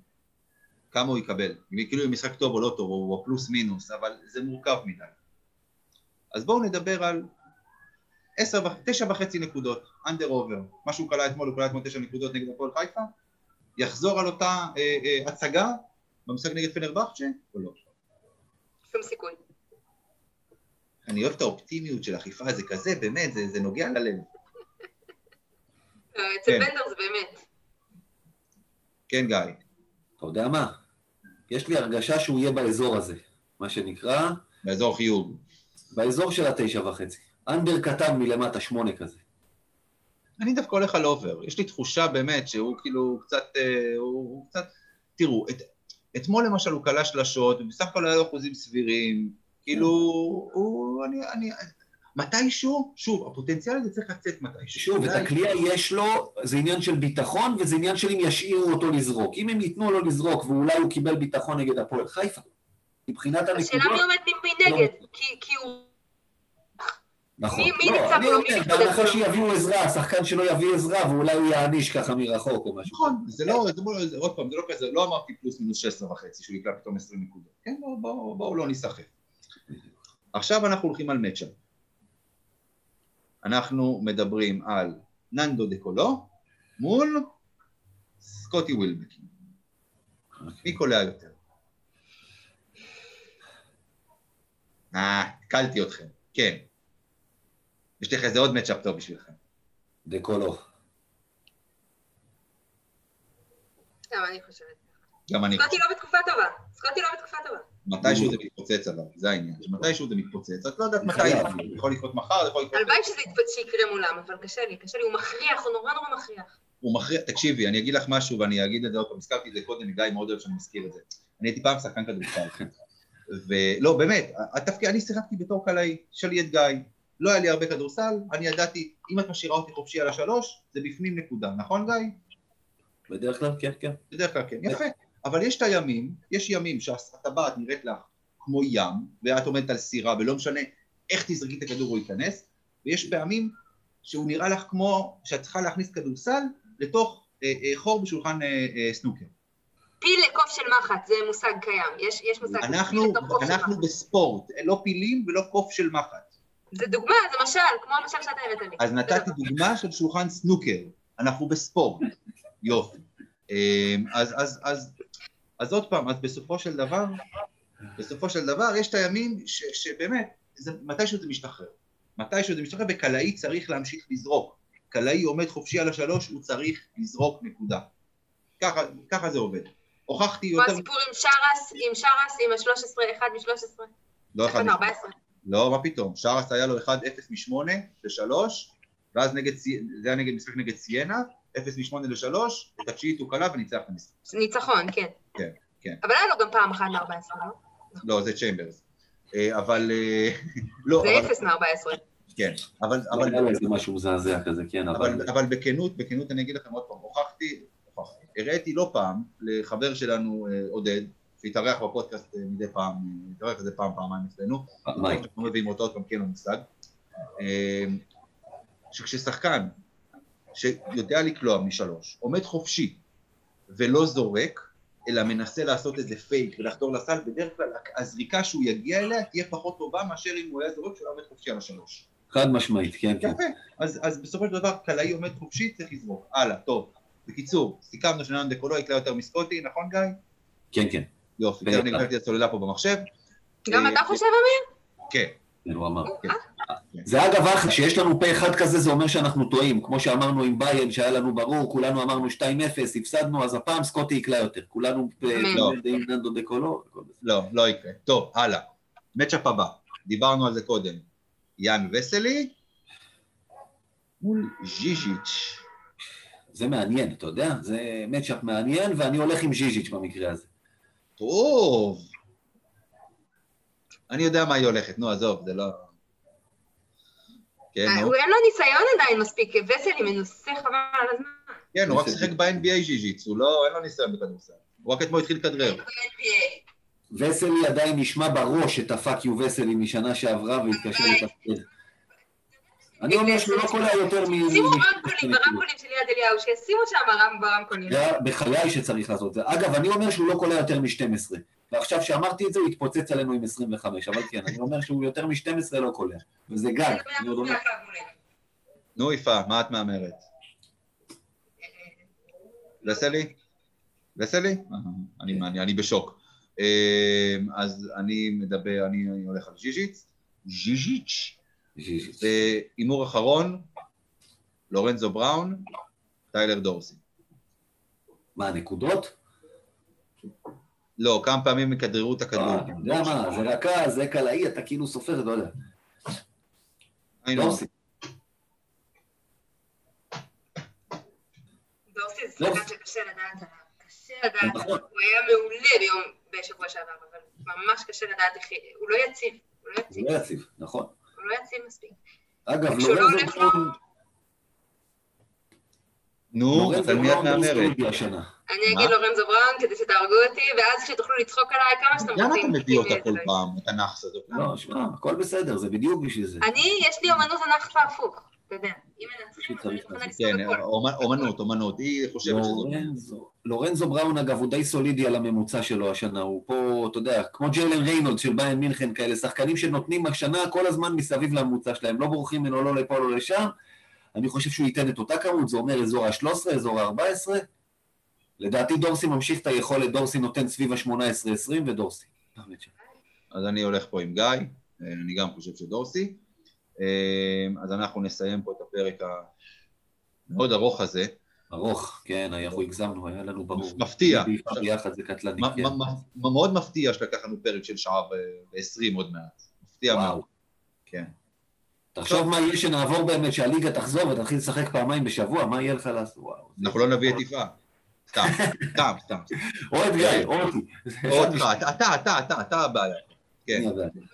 כמה הוא יקבל, כאילו אם משחק טוב או לא טוב, או, פלוס מינוס, אבל זה מורכב מדי. אז בואו נדבר על עשר, תשע וחצי נקודות, אנדר עובר, מה שהוא כלה אתמול, הוא כלה אתמול תשע נקודות נגד הפועל חיפה, יחזור על אותה אה, אה, הצגה במשחק נגד פנרבכצ'ה, או לא? שום סיכוי. אני אוהב את האופטימיות של אכיפה, זה כזה, באמת, זה, זה נוגע ללב. אה, אצל כן. בנדר זה באמת. כן, גיא. אתה יודע מה? יש לי הרגשה שהוא יהיה באזור הזה, מה שנקרא, באזור חיוג. באזור של התשע וחצי. אנדר קטן מלמטה, שמונה כזה. אני דווקא הולך על אובר. יש לי תחושה באמת שהוא כאילו קצת, אה, הוא, הוא קצת... תראו, את, אתמול למשל הוא כלה שלשות, ובסך הכל היה לו אחוזים סבירים. כאילו, הוא... אני... אני מתישהו, שוב, הפוטנציאל הזה צריך לצאת מתישהו. שוב, את הכלייה יש לו, זה עניין של ביטחון, וזה עניין של אם ישאירו אותו לזרוק. אם הם ייתנו לו לזרוק, ואולי הוא קיבל ביטחון נגד הפועל חיפה, מבחינת השאלה הנקודות... מי עומד מנגד, כי כי הוא... נכון. מי- מי לא, אני לו? בהנחה מולו? שיביאו עזרה, השחקן שלא יביא עזרה, ואולי הוא יעניש ככה מרחוק או משהו. נכון, זה לא, זה לא, זה, עוד פעם, זה לא כזה, לא אמרתי פלוס מינוס 16 וחצי, שהוא יקלע פתאום 20 נקודות. כן, בואו בוא, בוא לא ניסחף. עכשיו אנחנו הולכים על מצ'אפ. אנחנו מדברים על ננדו דה קולו מול סקוטי ווילבקין. מי קולע יותר? אה, קלתי אתכם, כן. יש לך איזה עוד מצ'אפ טוב בשבילכם. דקולו. גם אני חושבת. גם אני סקוטי לא בתקופה טובה. סקוטי לא בתקופה טובה. מתישהו זה מתפוצץ אבל, זה העניין, שמתישהו זה מתפוצץ, את לא יודעת מתי. זה יכול לקרות מחר, זה יכול לקרות... הלוואי שזה שיקרה מולם, אבל קשה לי, קשה לי, הוא מכריח, הוא נורא נורא מכריח. הוא מכריע, תקשיבי, אני אגיד לך משהו ואני אגיד את זה עוד פעם, הזכרתי את זה קודם, גיא מאוד אוהב שאני מזכיר את זה. אני הייתי פעם שחקן כדורסל, [LAUGHS] ולא, באמת, התפקיד, אני שיחקתי בתור קלעי, שלי את גיא, לא היה לי הרבה כדורסל, אני ידעתי, אם את משאירה אותי חופשי על השלוש, זה בפנים נקודה, נכון גיא? בדרך כלל, כן, כן. בדרך כלל כן, יפה. אבל יש את הימים, יש ימים שהטבעת נראית לך כמו ים, ואת עומדת על סירה, ולא משנה איך תזרקי את הכדור הוא ייכנס, ויש פעמים שהוא נראה לך כמו שאת צריכה להכניס כדורסל לתוך אה, אה, חור בשולחן אה, אה, סנוקר. פיל לקוף של מחט, זה מושג קיים. יש, יש מושג אנחנו, אנחנו. בספורט, לא פילים ולא קוף של מחט. זה דוגמה, זה משל, כמו המשל שאתה הבאת לי. אז נתתי דוגמה של שולחן סנוקר, אנחנו בספורט, יופי. אמ, אז, אז, אז, אז עוד פעם, אז בסופו של דבר, בסופו של דבר יש את הימים ש, שבאמת, זה, מתישהו זה משתחרר. מתישהו זה משתחרר, וקלעי צריך להמשיך לזרוק. קלעי עומד חופשי על השלוש, הוא צריך לזרוק נקודה. ככה, ככה זה עובד. הוכחתי כמו יותר... הסיפור עם שרס, עם שרס, עם ה-13, אחד מ-13. לא אחד אחד מ-14. לא, מה פתאום, שרס היה לו 1-0 מ-8 ל-3, ואז נגד, זה היה נגד משחק נגד סיינה, 0 מ-8 ל-3, את התשיעית הוא קלע וניצח את המשחק. ניצחון, כן. כן, כן. אבל היה לו גם פעם אחת מ-14, לא? לא, זה צ'יימברס. אה, אבל, אה, [LAUGHS] לא, זה אבל, אפס מ-14. כן, אבל, אבל... אבל, היה לו איזה משהו מזעזע כזה, כן, אבל... אבל, אבל בכנות, בכנות אני אגיד לכם עוד פעם, הוכחתי, הוכחתי, הראיתי לא פעם לחבר שלנו אה, עודד, שהתארח בפודקאסט אה, מדי פעם, אה, התארח איזה פעם, פעמיים אצלנו, מה? אנחנו לא מביאים אותו עוד פעם, כי אין לו מושג, אה, שכששחקן שיודע לקלוע משלוש, עומד חופשי ולא זורק, אלא מנסה לעשות איזה פייק ולחדור לסל, בדרך כלל הזריקה שהוא יגיע אליה תהיה פחות טובה מאשר אם הוא היה זורק כשהוא היה עומד חופשי על השלוש. חד משמעית, כן, כן. יפה, אז, אז בסופו של דבר קלעי עומד חופשי, צריך לזרוק. הלאה, טוב. בקיצור, סיכמנו שנאן דקולו יקלע יותר מסקוטי, נכון גיא? כן, כן, יופי, בטח. תכף נקראתי את הסוללה פה במחשב. גם אה, אתה חושב, אמיר? כן, כן, הוא אמר. כן. זה אגב אחלה, שיש לנו פה אחד כזה זה אומר שאנחנו טועים, כמו שאמרנו עם ביין שהיה לנו ברור, כולנו אמרנו 2-0, הפסדנו, אז הפעם סקוטי יקלע יותר, כולנו לא. עם ננדו דקולו. לא, לא יקרה. טוב, הלאה. מצ'אפ הבא, דיברנו על זה קודם. יאן וסלי מול ז'יז'יץ'. זה מעניין, אתה יודע, זה מצ'אפ מעניין, ואני הולך עם ז'יז'יץ' במקרה הזה. טוב. אני יודע מה היא הולכת, נו, עזוב, זה לא... כן, אה, נו. הוא אין לו ניסיון עדיין מספיק, וסלי מנוסה חבל על הזמן. כן, הוא רק שיחק ב-NBA ז'יז'יץ, הוא לא, אין לו ניסיון בכדורסל. הוא רק אתמול התחיל לכדרר. וסלי עדיין נשמע בראש את הפאק יו וסלי משנה שעברה והתקשר לתפקד. אני אומר שהוא לא קולע יותר מ... שימו רמקולים ברמקולים של יד אליהו, שישימו שם ברמקולים. זה בחיי שצריך לעשות את זה. אגב, אני אומר שהוא לא קולע יותר מ-12. ועכשיו שאמרתי את זה, הוא התפוצץ עלינו עם 25, אבל כן, אני אומר שהוא יותר מ-12 לא קולע. וזה גג. אני עוד אומר, נו, יפה, מה את מהמרת? וסלי? וסלי? אה, אני, אני, אני בשוק. אה, אז אני מדבר, אני, אני הולך על ז'יז'יץ. ז'יז'יץ'. והימור אחרון, לורנזו בראון, טיילר דורסי. מה, נקודות? לא, כמה פעמים יכדררו את הכדור. אה, אתה יודע מה, זה רכז, זה קלעי, אתה כאילו סופר, לא יודע. דורסי. דורסי זה שחקן שקשה לדעת עליו. קשה לדעת. נכון. הוא היה מעולה ביום, בשבוע שעבר, אבל ממש קשה לדעת איך... הוא לא יציב. הוא לא יציב. לא יציב, נכון. לא יציב מספיק. אגב, לא הולך לו- נו, לורנזו על מי את בראון לא מהמרת? אני? אגיד לורנזו בראון כדי שתהרגו אותי, ואז שתוכלו לצחוק עליי כמה שאתם למה רוצים. אתה מביא אותה כל זה- פעם, את הנאחס הזאת? לא, שמע, הכל בסדר, זה בדיוק בשביל זה. אני, יש לי אומנות הנח והפוך. אתה יודע, אם מנצחים, אז אני מוכנה כן, הכל. אומנ- אומנות, אומנות, היא חושבת שזאת... לורנזו, לורנזו בראון אגב הוא די סולידי על הממוצע שלו השנה, הוא פה, אתה יודע, כמו ג'יילן ריינולד של ביין מינכן כאלה, שחקנים שנותנים השנה כל הזמן מסביב לממוצע שלהם, לא בורחים ממנו לא לפה לא לשם, אני חושב שהוא ייתן את אותה כמות, זה אומר אזור ה-13, אזור ה-14, לדעתי דורסי ממשיך את היכולת, דורסי נותן סביב ה-18-20 ודורסי. אז אני הולך פה עם גיא, אה, אני גם חושב שדורסי. אה, אז אנחנו נסיים פה את הפרק המאוד ארוך הזה. ארוך, כן, אנחנו הגזמנו, היה לנו ברור. מפתיע. ביחד זה קטלני, כן. מאוד מפתיע שלקח לנו פרק של שעה ועשרים עוד מעט. מפתיע. מאוד. כן. תחשוב מה יהיה שנעבור באמת, שהליגה תחזור ותתחיל לשחק פעמיים בשבוע, מה יהיה לך לעשות? אנחנו לא נביא את יפעת. סתם, סתם, סתם. [LAUGHS] או את גיא, או אותי. או אותך, אתה, אתה, אתה, אתה הבעיה. כן.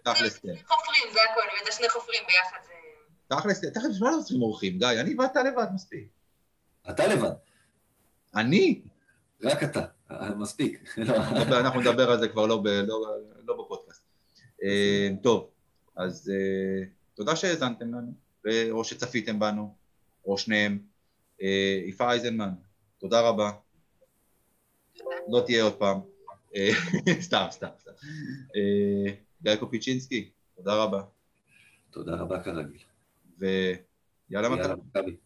תכלס כן. חופרים, זה הכל, הבאת שני חופרים ביחד. זה- תכלס, תכלס, מה לא צריכים אורחים, גיא? אני ואתה לבד מספיק. אתה לבד, אני? רק אתה, מספיק. לא. אנחנו נדבר על זה כבר לא לא- לא בפודקאסט. אה, טוב, אז אה, תודה שהאזנתם לנו, או שצפיתם בנו, או שניהם. אה, יפה אייזנמן, תודה רבה. לא תהיה עוד פעם. אה, [LAUGHS] סתם, סתם, סתם. אה, גיא קופיצ'ינסקי, תודה רבה. תודה רבה כרגיל. ויאללה מכבי.